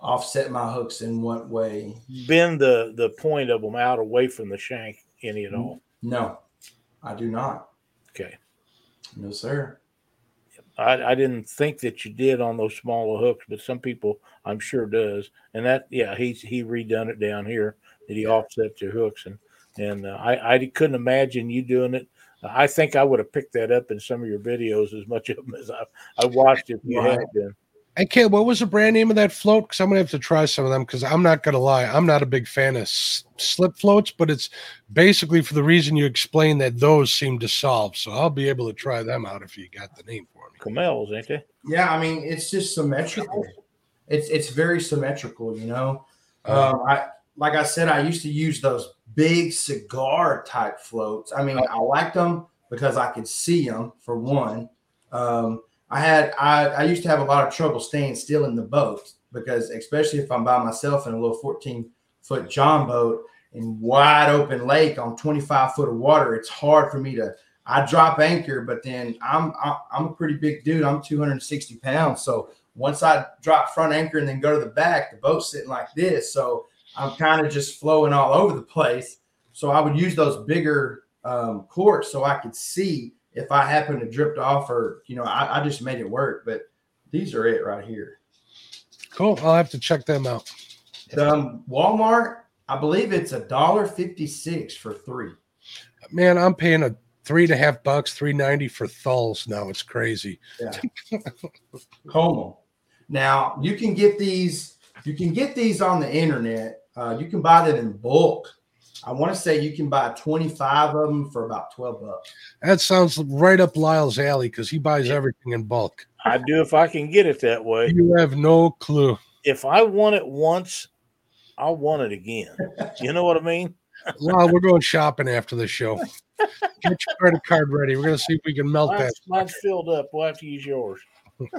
Offset my hooks in what way?
Bend the the point of them out away from the shank any at all.
No, I do not.
Okay.
No, sir.
I, I didn't think that you did on those smaller hooks, but some people I'm sure does. And that, yeah, he's he redone it down here that he offset your hooks and and uh, I I couldn't imagine you doing it. I think I would have picked that up in some of your videos as much of them as I I watched if you
Right.
had been.
Hey, Kid, what was the brand name of that float? Because I'm gonna have to try some of them. Because I'm not gonna lie, I'm not a big fan of s- slip floats, but it's basically for the reason you explained that those seem to solve. So I'll be able to try them out if you got the name.
Camels, ain't they?
Yeah, I mean it's just symmetrical. It's it's very symmetrical, you know. Um, I like I said, I used to use those big cigar type floats. I mean, I liked them because I could see them for one. Um, I had I, I used to have a lot of trouble staying still in the boat because especially if I'm by myself in a little 14 foot John boat in wide open lake on 25 foot of water, it's hard for me to I drop anchor, but then I'm I'm a pretty big dude. I'm 260 pounds, so once I drop front anchor and then go to the back, the boat's sitting like this, so I'm kind of just flowing all over the place. So I would use those bigger um, courts so I could see if I happened to drift off or you know I, I just made it work. But these are it right here.
Cool. I'll have to check them out.
Um, Walmart, I believe it's a dollar fifty six for three.
Man, I'm paying a three and a half bucks, three ninety for Thills now. It's crazy.
Comal. Now you can get these. You can get these on the internet. Uh, you can buy them in bulk. I want to say you can buy 25 of them for about 12 bucks.
That sounds right up Lyle's alley because he buys everything in bulk.
I do if I can get it that way.
You have no clue.
If I want it once, I'll want it again. You know what I mean?
Lyle, we're going shopping after the show. Get your credit card ready. We're gonna see if we can melt that.
Mine's, mine's filled up. We'll have to use yours. [LAUGHS]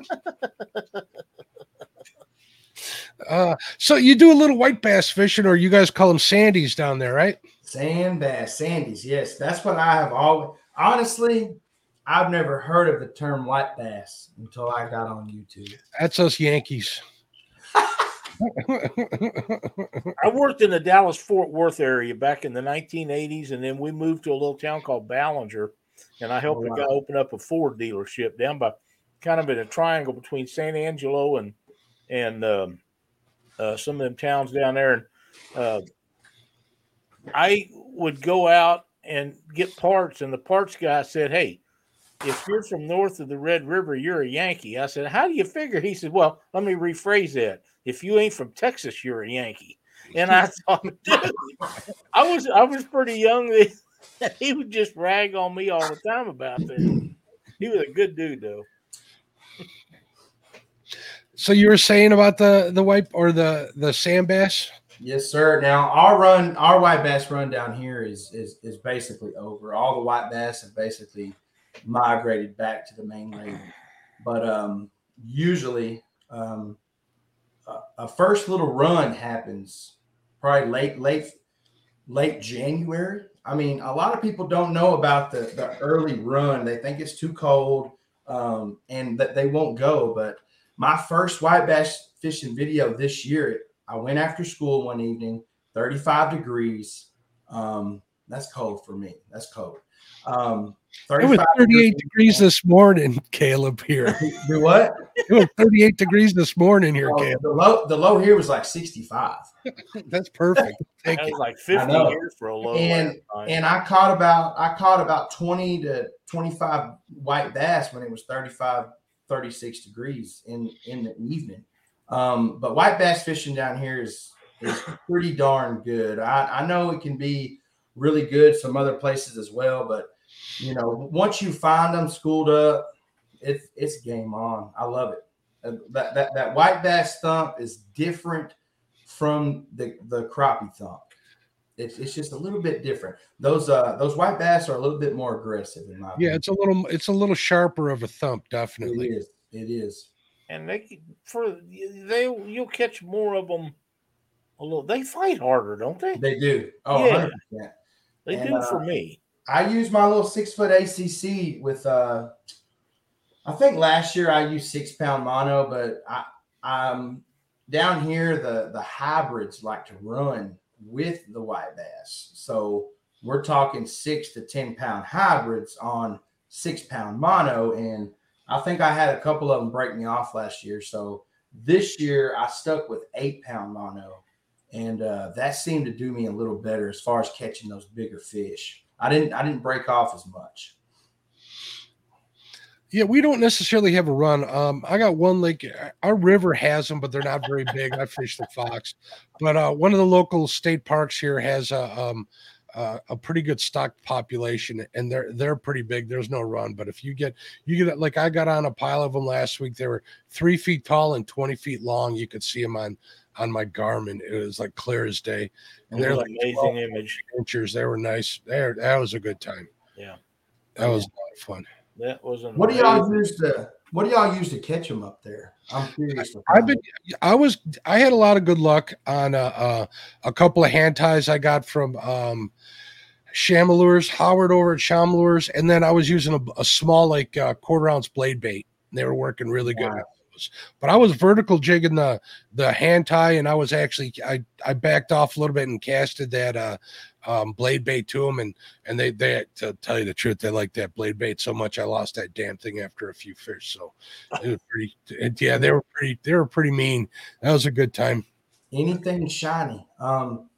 Uh, so you do a little white bass fishing, or you guys call them sandies down there, right?
Sand bass, sandies. Yes, that's what I have always. Honestly, I've never heard of the term white bass until I got on YouTube.
That's us Yankees. [LAUGHS]
I worked in the Dallas Fort Worth area back in the 1980s, and then we moved to a little town called Ballinger, and I helped
Oh,
a guy open up a Ford dealership down by kind of in a triangle between San Angelo and and um, uh, some of them towns down there. And uh, I would go out and get parts, and the parts guy said, "Hey." If you're from north of the Red River, you're a Yankee. I said, How do you figure? He said, Well, let me rephrase that. If you ain't from Texas, you're a Yankee. And I [LAUGHS] thought, dude, I was I was pretty young. [LAUGHS] He would just rag on me all the time about that. He was a good dude, though.
so you were saying about the the white or the the sand bass?
Yes, sir. Now our run, our white bass run down here is is is basically over. All the white bass have basically migrated back to the main lake. But um, usually, um, a, first little run happens probably late, late, late January. I mean, a lot of people don't know about the the early run. They think it's too cold, um, and that they won't go. But my first white bass fishing video this year, I went after school one evening, 35 degrees. Um, that's cold for me. That's cold. Um,
It was 38 degrees this morning, Caleb. Here, [LAUGHS]
Do what?
it was 38 degrees this morning here,
Oh,
Caleb.
the low the low here was like 65. [LAUGHS]
That's perfect. [LAUGHS] Thank
That
you.
was like 50 years for a low.
And- And I caught about I caught about 20 to 25 white bass when it was 35, 36 degrees in in the evening. Um, but white bass fishing down here is is pretty darn good. I, I know it can be really good some other places as well, but you know, once you find them schooled up, it's it's game on. I love it. Uh, That that, that white bass thump is different from the the crappie thump. It's, it's just a little bit different. Those uh those white bass are a little bit more aggressive in my
Yeah,
opinion.
it's a little it's a little sharper of a thump, definitely.
is. It is.
and they for they you'll catch more of them. A little. They fight harder, don't they?
They do. Oh,
Yeah.
100%.
They
And,
do
uh,
for me.
I use my little six foot ACC with uh I think last year I used six pound mono, but I um down here the the hybrids like to run with the white bass. So we're talking six to ten pound hybrids on six pound mono and I think I had a couple of them break me off last year. So this year I stuck with eight pound mono, and uh, that seemed to do me a little better as far as catching those bigger fish. I didn't I didn't break off as much.
Yeah, we don't necessarily have a run. Um, I got one lake. Our river has them, but they're not very big. I fish the Fox, but uh, one of the local state parks here has a um, uh, a pretty good stock population, and they're they're pretty big. There's no run, but if you get you get like I got on a pile of them last week. They were three feet tall and twenty feet long. You could see them on on my Garmin. It was like clear as day, and they're like
amazing image.
Inches. They were nice. There, that was a good time.
Yeah,
that was a lot of fun.
That was an
What do y'all use to what do y'all use to catch them up there? I'm curious. to
I've
find
been, I was, I had a lot of good luck on a, a, a couple of hand ties I got from um, Shamalures, Howard over at Shamalures, and then I was using a, a small like uh, quarter ounce blade bait. They were working really good.
Wow.
with those. But I was vertical jigging the the hand tie, and I was actually I I backed off a little bit and casted that uh, um, blade bait to them, and and they they to tell you the truth, they liked that blade bait so much I lost that damn thing after a few fish. So it was pretty. it- yeah, they were pretty. They were pretty mean. That was a good time.
anything shiny. Um,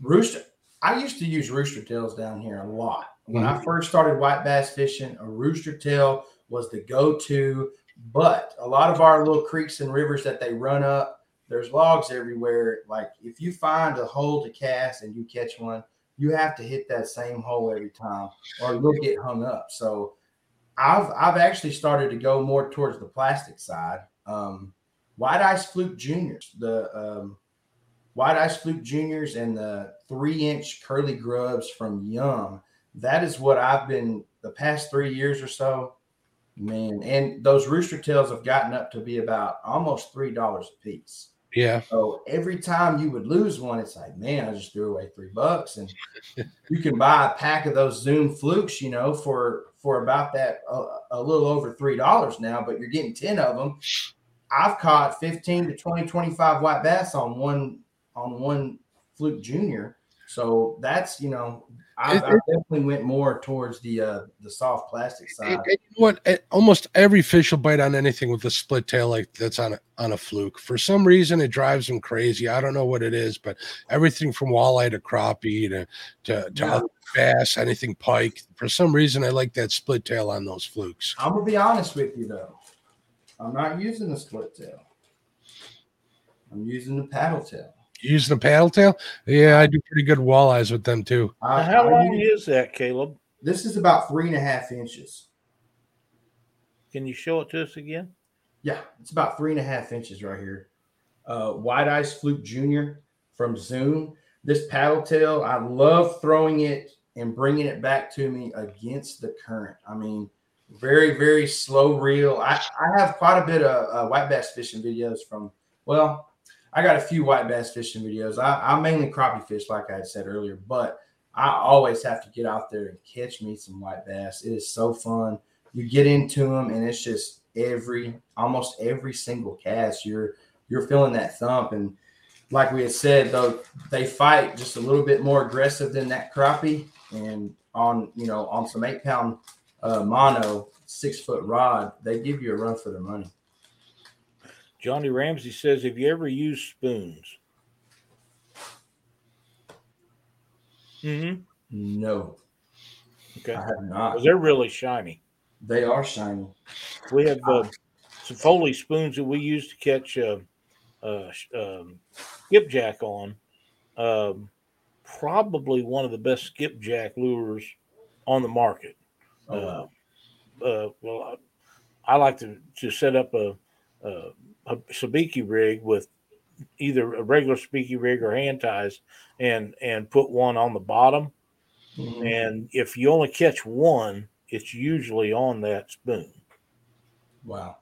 rooster. I used to use rooster tails down here a lot. When I first started white bass fishing, a rooster tail was the go-to. But a lot of our little creeks and rivers that they run up, there's logs everywhere. Like if you find a hole to cast and you catch one, you have to hit that same hole every time, or you'll get hung up. So I've I've actually started to go more towards the plastic side. Um, White Ice Fluke Juniors, the um, White Ice Fluke Juniors, and the three inch curly grubs from Yum. That is what I've been the past three years or so, man. And those rooster tails have gotten up to be about almost three dollars a piece.
Yeah,
So every time you would lose one, it's like, man, I just threw away three bucks, and [LAUGHS] you can buy a pack of those Zoom flukes, you know, for for about that uh, a little over three dollars now. But you're getting ten of them. I've caught fifteen to 20, 25 white bass on one on one fluke junior. So that's you know, I,
It-
I definitely went more towards the uh the soft plastic side.
and you know what? Eh, Almost every fish will bite on anything with a split tail like that's on a on a fluke. For some reason, it drives them crazy. I don't know what it is, but everything from walleye to crappie to to, to
Yeah.
other bass, anything pike. For some reason, I like that split tail on those flukes.
I'm gonna be honest with you though. I'm not using the split tail. I'm using the paddle tail.
You using a paddle tail? Yeah, I do pretty good walleyes with them too.
I,
Now, how long
use-
is that, Caleb?
this is about three and a half inches.
Can you show it to us again?
Yeah, it's about three and a half inches right here. Uh, White Ice Fluke Junior from Zoom. This paddle tail, I love throwing it and bringing it back to me against the current. I mean, very, very slow reel. I, I have quite a bit of uh, white bass fishing videos from, well, I got a few white bass fishing videos. I, I mainly crappie fish, like I had said earlier, but I always have to get out there and catch me some white bass. It is so fun. You get into them, and it's just every, almost every single cast, you're you're feeling that thump. And like we had said, though, they fight just a little bit more aggressive than that crappie. And on you know on some eight pound uh, mono six foot rod, they give you a run for their money.
Johnny Ramsey says, "Have you ever used spoons?" Mm-hmm.
No,
Okay,
I have not.
because they're really shiny.
They are shiny.
We have uh, some Foley spoons that we use to catch uh, uh, um, skipjack on. Um, probably one of the best skipjack lures on the market.
Oh, wow.
uh, well, I, I like to to set up a, a, a sabiki rig with either a regular sabiki rig or hand ties, and and put one on the bottom.
Mhm.
And if you only catch one, it's usually on that spoon.
Wow.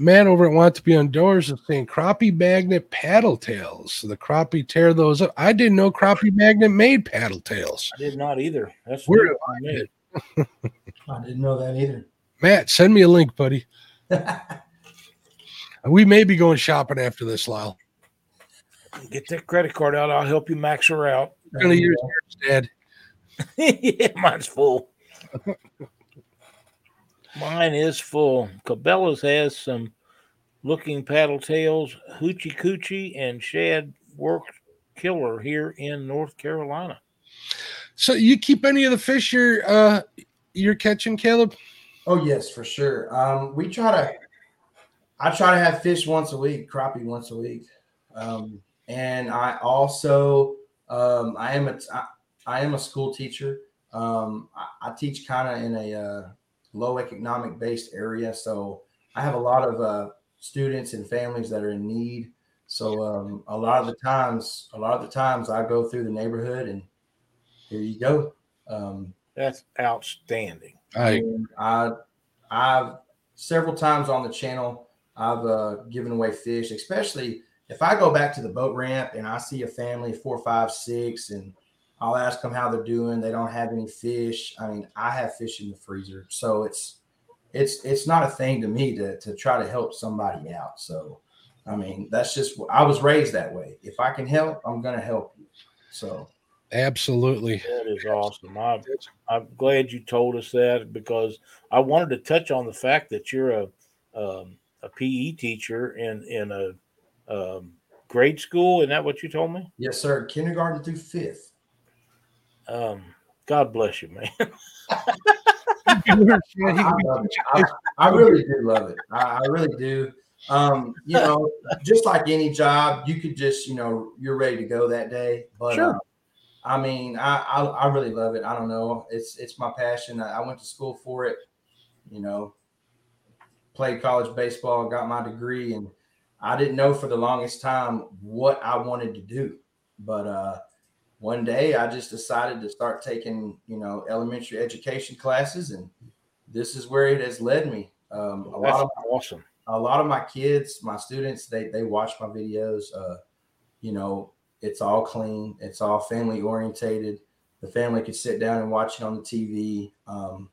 Man over at Want to Be Outdoors is saying crappie magnet paddle tails. So the crappie tear those up. I didn't know crappie magnet made paddle tails.
I did not either. That's
weird.
new
do. [LAUGHS]
I didn't know that either.
Matt, send me a link, buddy. [LAUGHS] We may be going shopping after this, Lyle.
Get that credit card out. I'll help you max her out.
I'm gonna use yours, Dad. [LAUGHS]
yeah, mine's full. Mine is full. Cabela's has some looking paddle tails, hoochie coochie, and shad work killer here in North Carolina.
So you keep any of the fish you're uh you're catching, Caleb?
Oh yes, for sure. Um, we try to. I try to have fish once a week, crappie once a week, um, and I also um, I am a I, I am a school teacher. Um, I, I teach kind of in a uh, low economic based area, so I have a lot of uh, students and families that are in need. So um, a lot of the times, a lot of the times, I go through the neighborhood and here you go. Um,
That's outstanding.
I
I, I've several times on the channel, I've uh, given away fish, especially if I go back to the boat ramp and I see a family four, five, six, and I'll ask them how they're doing. They don't have any fish. I mean, I have fish in the freezer, so it's it's it's not a thing to me to to try to help somebody out. So, I mean, that's just I was raised that way. If I can help, I'm gonna help you. So
absolutely.
That is awesome. I'm, I'm glad you told us that because I wanted to touch on the fact that you're a um, a PE teacher in in a um, grade school. Isn't that what you told me?
yes, sir. Kindergarten through fifth.
Um, God bless you, man. [LAUGHS]
I. I, I really do love it. I, I really do. Um, you know, just like any job, you could just, you know, you're ready to go that day. But
Sure.
uh, I mean, I, I I really love it. I don't know. It's it's my passion. I, I went to school for it. You know, played college baseball, got my degree, and I didn't know for the longest time what I wanted to do. But uh, one day, I just decided to start taking, you know, elementary education classes, and this is where it has led me. Um, a
That's
lot of
awesome.
a lot of my kids, my students, they they watch my videos. Uh, you know, it's all clean, it's all family orientated. The family could sit down and watch it on the TV. Um,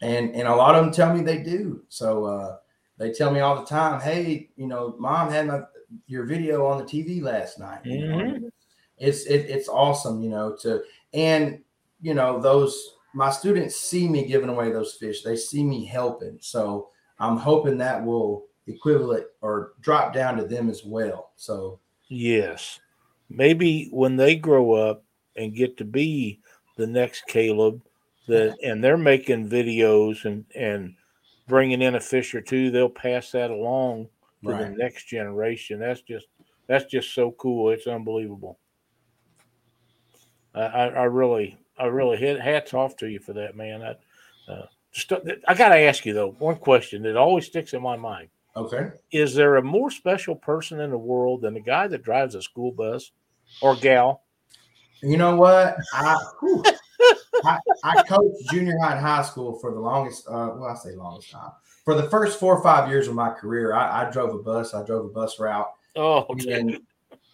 and and a lot of them tell me they do. So uh, they tell me all the time, "Hey, you know, mom had my your video on the TV last night." Know? It's it, it's awesome, you know. To and you know those my students see me giving away those fish. They see me helping. So I'm hoping that will equivalent or drop down to them as well. So
Yes. Maybe when they grow up and get to be the next Caleb, that and they're making videos and and bringing in a fish or two, they'll pass that along to the next generation. That's just that's just so cool. It's unbelievable. I, I, I really, I really hit hats off to you for that, man. I, uh, just, I got to ask you though one question that always sticks in my mind:
okay.
Is there a more special person in the world than the guy that drives a school bus or gal?
You know what? I whew, I, I coached junior high and high school for the longest. Uh, well, I say longest time. For the first four or five years of my career, I, I drove a bus. I drove a bus route.
Oh,
And.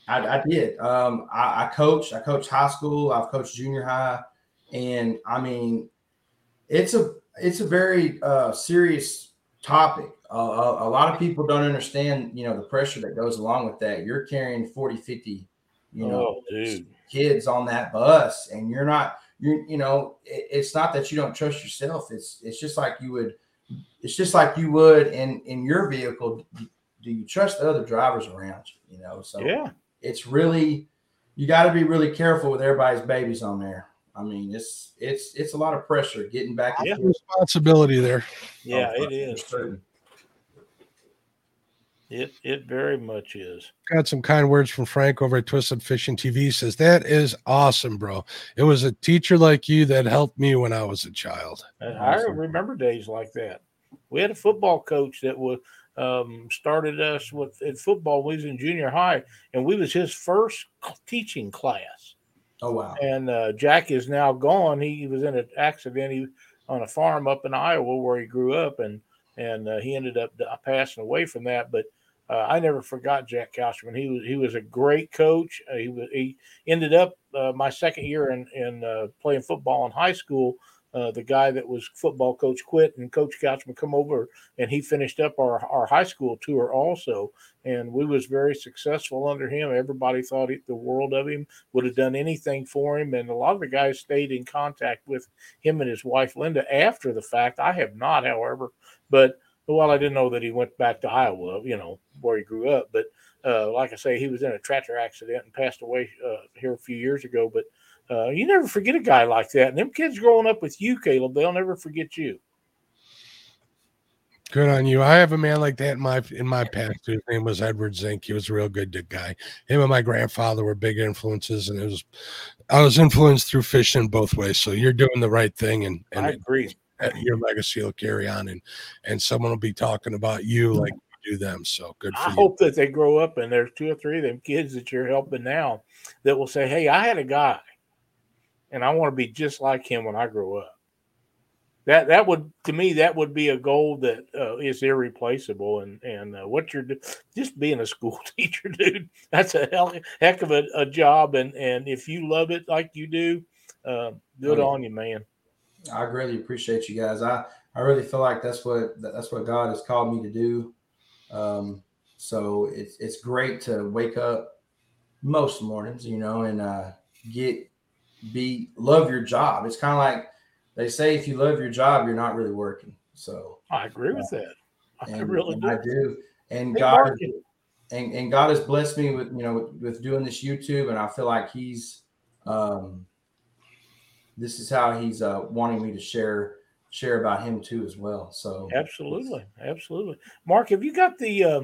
I, I did. Um, I, I coached. I coached high school. I've coached junior high, and I mean, it's a it's a very uh, serious topic. Uh, a, a lot of people don't understand, you know, the pressure that goes along with that. You're carrying 40, 50, you know,
oh,
kids on that bus, and you're not. You're, you know, it, it's not that you don't trust yourself. It's it's just like you would. It's just like you would in in your vehicle. Do you trust the other drivers around you? You know, so
Yeah.
it's really you got to be really careful with everybody's babies on there. I mean, it's it's it's a lot of pressure getting back. and
Yeah.
Responsibility there.
Yeah,
Oh,
it
certain.
It it very much is.
Got some kind words from Frank over at Twisted Fishing TV. Says that is awesome, bro. It was a teacher like you that helped me when I was a child.
I- I
Awesome.
remember days like that. We had a football coach that was um, started us with in football. when We was in junior high, and we was his first teaching class.
Oh wow.
And uh, Jack is now gone. He was in an accident he, on a farm up in Iowa where he grew up, and and uh, he ended up passing away from that. But uh, I never forgot Jack Couchman. He was he was a great coach. Uh, he was he ended up uh, my second year in in uh, playing football in high school. Uh, the guy that was football coach quit, and Coach Couchman come over, and he finished up our, our high school tour also, and we was very successful under him. Everybody thought he, the world of him, would have done anything for him, and a lot of the guys stayed in contact with him and his wife Linda after the fact. I have not, however, but well, I didn't know that he went back to Iowa, you know, where he grew up, but. Uh, like I say, he was in a tractor accident and passed away uh, here a few years ago. But uh, you never forget a guy like that. And them kids growing up with you, Caleb, they'll never forget you.
Good on you. I have a man like that in my in my past. His name was Edward Zink. He was a real good, guy. Him and my grandfather were big influences, and it was I was influenced through fishing both ways. So you're doing the right thing, and, and
I agree.
Your legacy will carry on, and and someone will be talking about you like you do them. So good.
I
you.
hope that they grow up and there's two or three of them kids that you're helping now that will say, "Hey, I had a guy and I want to be just like him when I grow up. That that would to me that would be a goal that uh, is irreplaceable. And and uh, what you're just being a school [LAUGHS] teacher, dude, that's a hell, heck of a, a, job. And and if you love it like you do, uh, good oh, on you, man.
I greatly appreciate you guys. I I really feel like that's what that's what God has called me to do. Um, so it's it's great to wake up most mornings, you know, and uh, get be love your job. It's kind of like they say if you love your job, you're not really working. So
I agree with that. I and, really do.
I do. And God and, and God has blessed me with you know with, with, doing this YouTube, and I feel like He's um this is how He's uh wanting me to share share about Him too as well. So
absolutely, absolutely. Mark, have you got the uh,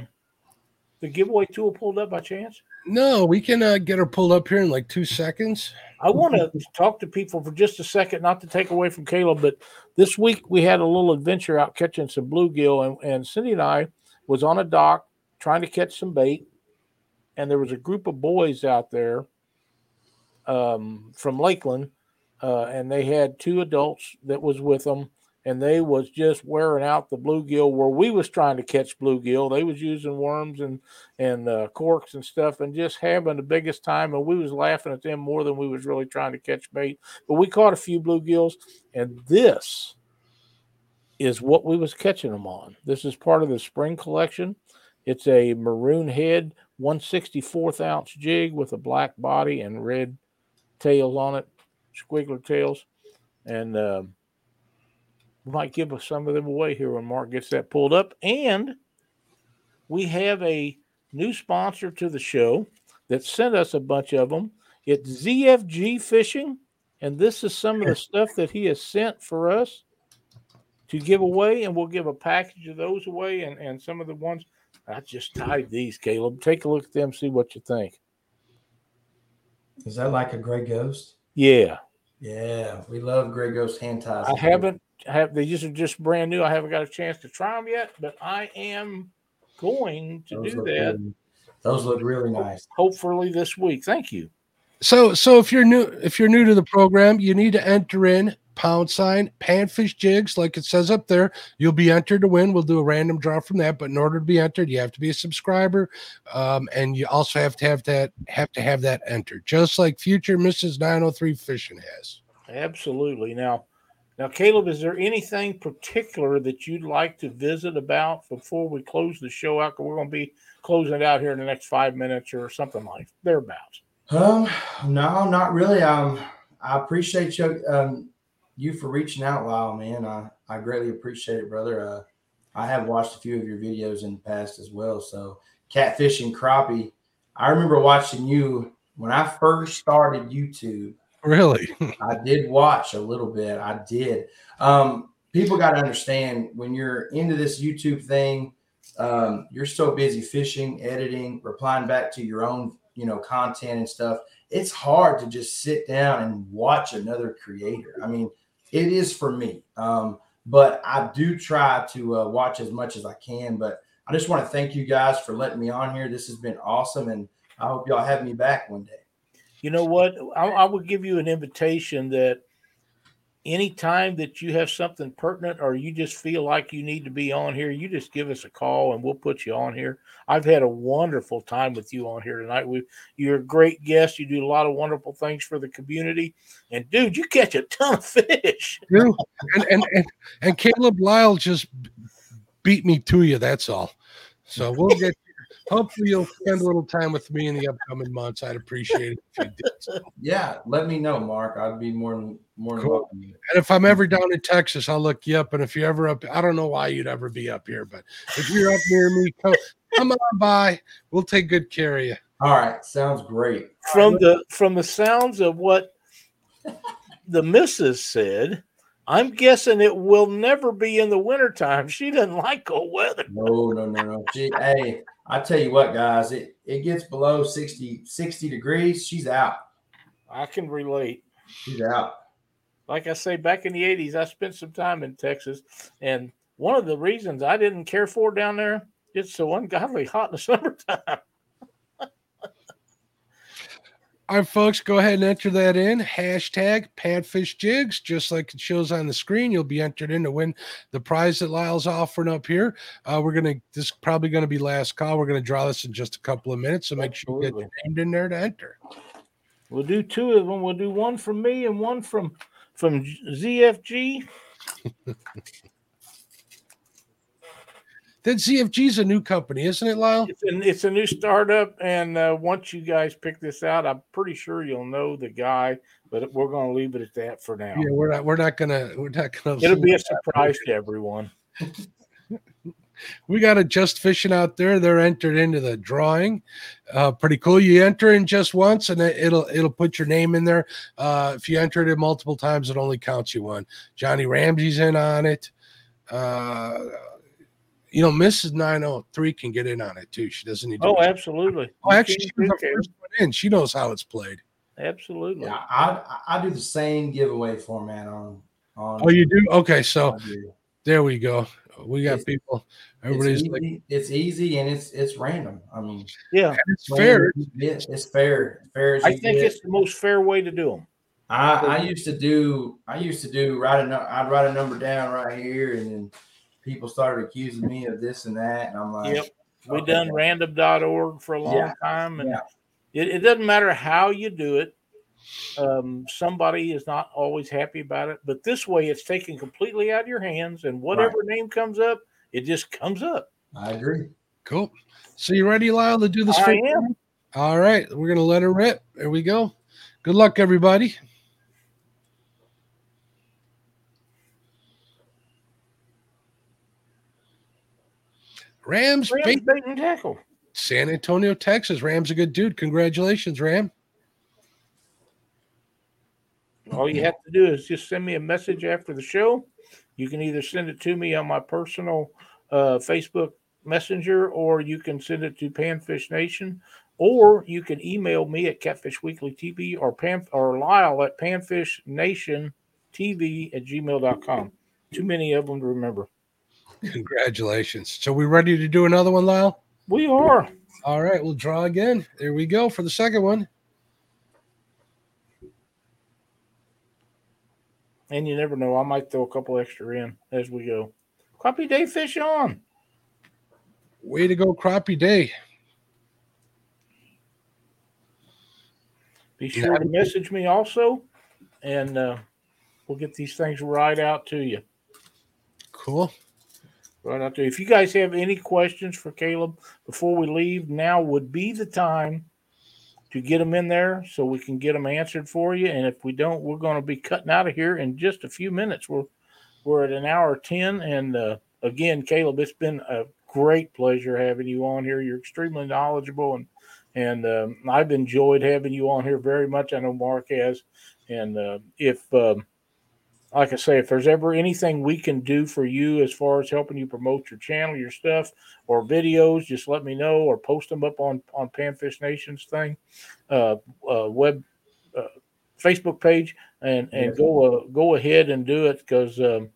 the giveaway tool pulled up by chance?
No, we can uh, get her pulled up here in like two seconds.
I want to talk to people for just a second, not to take away from Caleb, but this week we had a little adventure out catching some bluegill, and, and Cindy and I was on a dock trying to catch some bait, and there was a group of boys out there um, from Lakeland, uh, and they had two adults that was with them, and they was just wearing out the bluegill where we was trying to catch bluegill. They was using worms and and uh, corks and stuff, and just having the biggest time. And we was laughing at them more than we was really trying to catch bait. But we caught a few bluegills, and this is what we was catching them on. This is part of the spring collection. It's a maroon head, 164th ounce jig with a black body and red tails on it, squiggler tails, and. Um, we might give us some of them away here when Mark gets that pulled up. And we have a new sponsor to the show that sent us a bunch of them. It's ZFG Fishing. And this is some of the stuff that he has sent for us to give away. And we'll give a package of those away and, and some of the ones. I just tied these, Caleb. Take a look at them, see what you think.
Is that like a gray ghost?
Yeah.
Yeah, we love gray ghost hand ties.
I haven't have these are just brand new. I haven't got a chance to try them yet, but I am going to Those do that.
Really, those look really nice.
Hopefully this week. Thank you.
So so if you're new if you're new to the program, you need to enter in pound sign panfish jigs like it says up there you'll be entered to win we'll do a random draw from that but in order to be entered you have to be a subscriber um, and you also have to have that have to have that entered just like future mrs 903 fishing has
absolutely now now, Caleb, is there anything particular that you'd like to visit about before we close the show out? We're going to be closing it out here in the next five minutes or something like thereabouts.
Um, no, not really. Um, I appreciate you, um, you for reaching out, Lyle, man. I, I greatly appreciate it, brother. Uh, I have watched a few of your videos in the past as well. So, catfish and crappie. I remember watching you when I first started YouTube
Really? [LAUGHS]
I did watch a little bit. I did. Um, people got to understand when you're into this YouTube thing, um, you're so busy fishing, editing, replying back to your own, you know, content and stuff. It's hard to just sit down and watch another creator. I mean, it is for me. Um, but I do try to uh, watch as much as I can. But I just want to thank you guys for letting me on here. This has been awesome, and I hope y'all have me back one day
you know what? I, I would give you an invitation that anytime that you have something pertinent or you just feel like you need to be on here, you just give us a call and we'll put you on here. I've had a wonderful time with you on here tonight. We you're a great guest. You do a lot of wonderful things for the community. And dude, you catch a ton of fish. [LAUGHS]
You and, and and and Caleb Lyle just beat me to you. That's all. So we'll get hopefully you'll spend a little time with me in the upcoming months. I'd appreciate it if you did. So.
Yeah, let me know, Mark. I'd be more than more than
Cool.
welcome.
And if I'm ever down in Texas, I'll look you up. And if you're ever up, I don't know why you'd ever be up here, but if you're up near me, come, come on by. We'll take good care of you.
All right, sounds great.
From the from the sounds of what the missus said, I'm guessing it will never be in the wintertime. She doesn't like cold weather.
No, no, no, no. She, hey, I tell you what, guys, it, it gets below 60, 60 degrees. She's out.
I can relate.
She's out.
like I say, back in the 80s, I spent some time in Texas. And one of the reasons I didn't care for down there, it's so ungodly hot in the [LAUGHS] summertime.
All right, folks, go ahead and enter that in. Hashtag Panfish Jigs, just like it shows on the screen. You'll be entered in to win the prize that Lyle's offering up here. Uh, we're gonna this is probably gonna be last call. We're gonna draw this in just a couple of minutes, so make sure you get
Absolutely.
named in there to enter.
We'll do two of them. We'll do one from me and one from from ZFG. [LAUGHS]
That ZFG's a new company, isn't it, Lyle?
It's, an, it's a new startup, and uh, once you guys pick this out, I'm pretty sure you'll know the guy. But we're going to leave it at that for now.
Yeah, we're not. We're not gonna. We're not gonna.
It'll be a surprise to everyone.
we got a just fishing out there. They're entered into the drawing. Uh, pretty cool. You enter in just once, and it- it'll it'll put your name in there. Uh, if you enter it in multiple times, it only counts you one. Johnny Ramsey's in on it. Uh, you know, Mrs. Nine Hundred Three can get in on it too. She doesn't need. To
Oh, absolutely.
Oh, actually, she was the first one in. She knows how it's played.
Absolutely.
Yeah, I, I I do the same giveaway format on on.
Oh, you do? Okay, so
do.
there we go. We got
It's-
people.
It's
Everybody's
easy,
like,
it's easy and it's it's random. I mean,
Yeah.
it's fair.
It's, it's fair. Fair as
I
you
think
get.
it's the most fair way to do them.
I, I used to do I used to do write a nu- I'd write a number down right here and then people started accusing me of this and that and I'm like
Yep. We
okay.
done random.org for a long
Yeah.
time, and
Yeah.
it, it doesn't matter how you do it. Um, somebody is not always happy about it, but this way it's taken completely out of your hands, and whatever name comes up, it just comes up.
I agree.
Cool. So you ready, Lyle, to do this?
I
for-
am.
All right, we're gonna let her rip. There we go. Good luck, everybody. Rams,
Rams
bait-
bait and tackle.
San Antonio, Texas. Ram's a good dude. Congratulations, Ram.
All you have to do is just send me a message after the show. You can either send it to me on my personal uh, Facebook Messenger, or you can send it to Panfish Nation, or you can email me at Catfish Weekly TV or Pan or Lyle at Panfish Nation TV at gmail.com. Too many of them to remember.
Congratulations. So we ready to do another one, Lyle?
We are.
All right, we'll draw again. There we go for the second one.
And you never know. I might throw a couple extra in as we go. Crappie Day fish on.
Way to go, crappie day.
Be sure to message me also, and uh, we'll get these things right out to you.
Cool.
Right out there. If you guys have any questions for Caleb before we leave, now would be the time to get them in there so we can get them answered for you. And if we don't, we're going to be cutting out of here in just a few minutes. We're we're at an hour ten, and uh, again, Caleb, it's been a great pleasure having you on here. You're extremely knowledgeable, and and um, I've enjoyed having you on here very much. I know Mark has, and uh, if um, like I say, if there's ever anything we can do for you as far as helping you promote your channel, your stuff, or videos, just let me know or post them up on on Panfish Nation's thing, uh, uh, web, uh, Facebook page, and and go uh, go ahead and do it because um,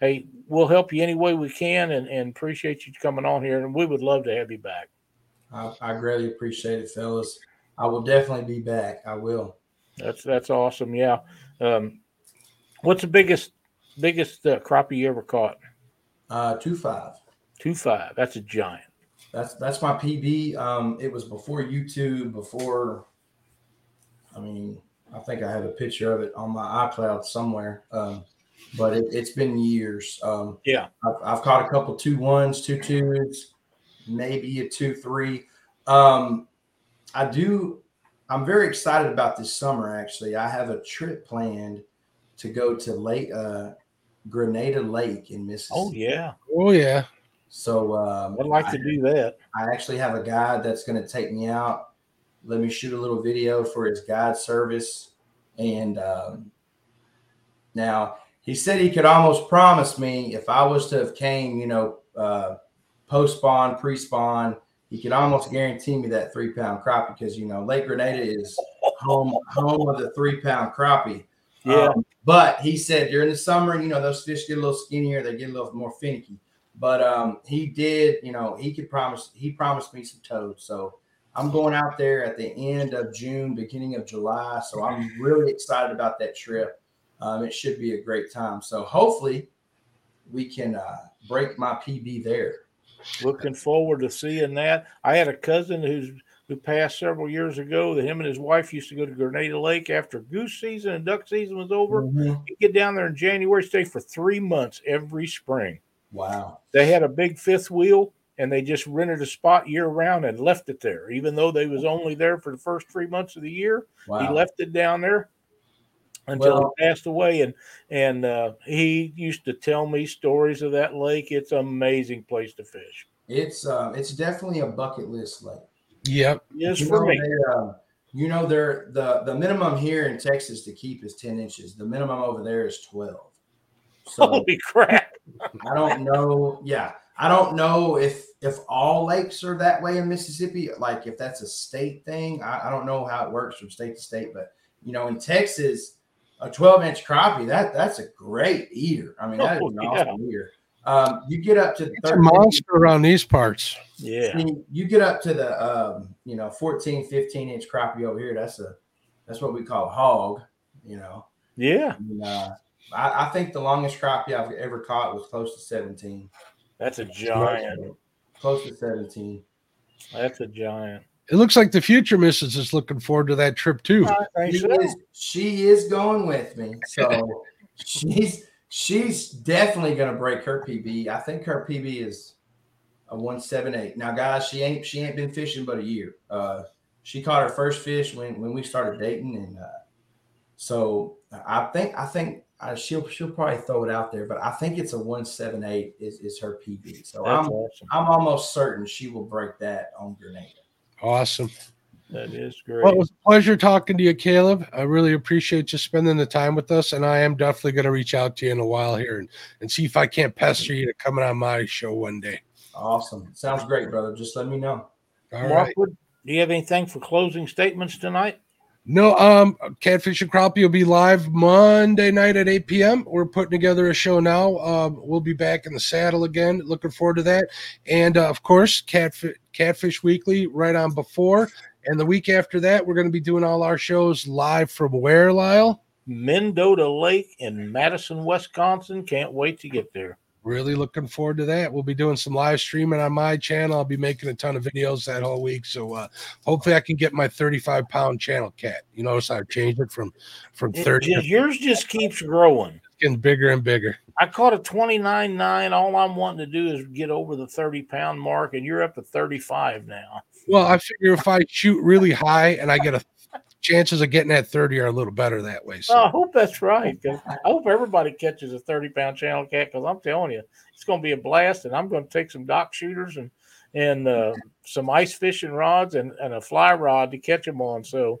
hey, we'll help you any way we can, and and appreciate you coming on here, and we would love to have you back.
I, I greatly appreciate it, fellas. I will definitely be back. I will.
That's that's awesome. Yeah. Um, What's the biggest biggest uh, crappie you ever caught?
Uh, two five.
Two five. That's a giant.
That's that's my PB. Um, it was before YouTube. Before, I mean, I think I have a picture of it on my iCloud somewhere. Um, but it, has been years. Um,
yeah,
I've, I've, caught a couple two ones, two twos, maybe a two three. Um, I do. I'm very excited about this summer. Actually, I have a trip planned to go to Lake uh, Grenada Lake in Mississippi.
Oh yeah.
Oh yeah.
So um,
I'd like to do that.
I actually have a guide that's going to take me out. Let me shoot a little video for his guide service, and um, now he said he could almost promise me if I was to have came, you know, uh, post spawn, pre spawn, he could almost guarantee me that three pound crappie because you know Lake Grenada is home home of the three pound crappie.
Yeah. Um,
but he said during the summer, you know, those fish get a little skinnier, they get a little more finicky. But um, he did, you know, he could promise he promised me some toads. So I'm going out there at the end of June, beginning of July. So I'm really excited about that trip. Um, it should be a great time. So hopefully we can uh, break my PB there.
Looking forward to seeing that. I had a cousin who's who passed several years ago. That him and his wife used to go to Grenada Lake after goose season and duck season was over. Mm-hmm. Get down there in January, stay for three months every spring.
Wow.
They had a big fifth wheel and they just rented a spot year round and left it there, even though they was only there for the first three months of the year. Wow. He left it down there until well, he passed away. And and uh, he used to tell me stories of that lake. It's an amazing place to fish.
It's uh, it's definitely a bucket list lake.
Yep.
Yes, you for me.
Uh, you know, they're the the minimum here in Texas to keep is ten inches. The minimum over there is twelve.
So Holy crap!
I don't know. Yeah, I don't know if if all lakes are that way in Mississippi. Like if that's a state thing, I, I don't know how it works from state to state. But you know, in Texas, a 12 inch crappie that that's a great eater. I mean, that oh, is an yeah. awesome eater. Um, you get up to
it's a monster around these parts.
Yeah.
you get up to the um, you know 14, 15 inch crappie over here. That's a that's what we call a hog. You know.
Yeah.
And, uh, I, I, think the longest crappie I've ever caught was close to 17.
That's a giant.
Close to 17.
That's a giant.
It looks like the future missus is looking forward to that trip too.
She is, she is going with me. So [LAUGHS] she's she's definitely going to break her PB. I think her PB is a 178. Now, guys, she ain't she ain't been fishing but a year. Uh, she caught her first fish when when we started dating, and uh, so I think I think uh, she'll she'll probably throw it out there, but I think it's a 178 is, is her PB. So That's I'm awesome. I'm almost certain she will break that on Grenada.
Awesome.
That is great.
Well, it was a pleasure talking to you, Caleb. I really appreciate you spending the time with us. And I am definitely going to reach out to you in a while here and, and see if I can't pester you to come on my show one day.
Awesome. Sounds great, brother. Just let me know.
All Mark, right. do you have anything for closing statements tonight?
No, um, Catfish and Crappie will be live Monday night at 8 p.m. We're putting together a show now. Um, we'll be back in the saddle again. Looking forward to that. And uh, of course, Catfish, Catfish Weekly right on before. And the week after that, we're going to be doing all our shows live from where, Lyle?
Mendota Lake in Madison, Wisconsin. Can't wait to get there
really looking forward to that. We'll be doing some live streaming on my channel. I'll be making a ton of videos that whole week. So uh, hopefully I can get my 35 pound channel cat. You notice I've changed it from from 30.
It, yours just keeps growing.
It's getting bigger and bigger.
I caught a 29.9. All I'm wanting to do is get over the 30 pound mark, and you're up to 35 now.
Well, I figure if I shoot really high and I get a chances of getting that 30 are a little better that way.
So. I hope that's right. I hope everybody catches a 30 pound channel cat because I'm telling you, it's going to be a blast. And I'm going to take some dock shooters and and uh, some ice fishing rods and, and a fly rod to catch them on. So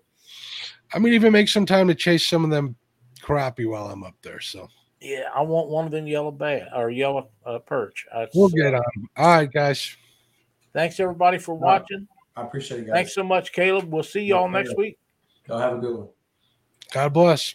I'm going to even make some time to chase some of them crappie while I'm up there. So
yeah, I want one of them yellow bass or yellow uh, perch.
That's, we'll get on. All right, guys.
Thanks everybody for watching.
I appreciate it, guys.
Thanks so much, Caleb. We'll see y'all next week.
Y'all have a good one.
God bless.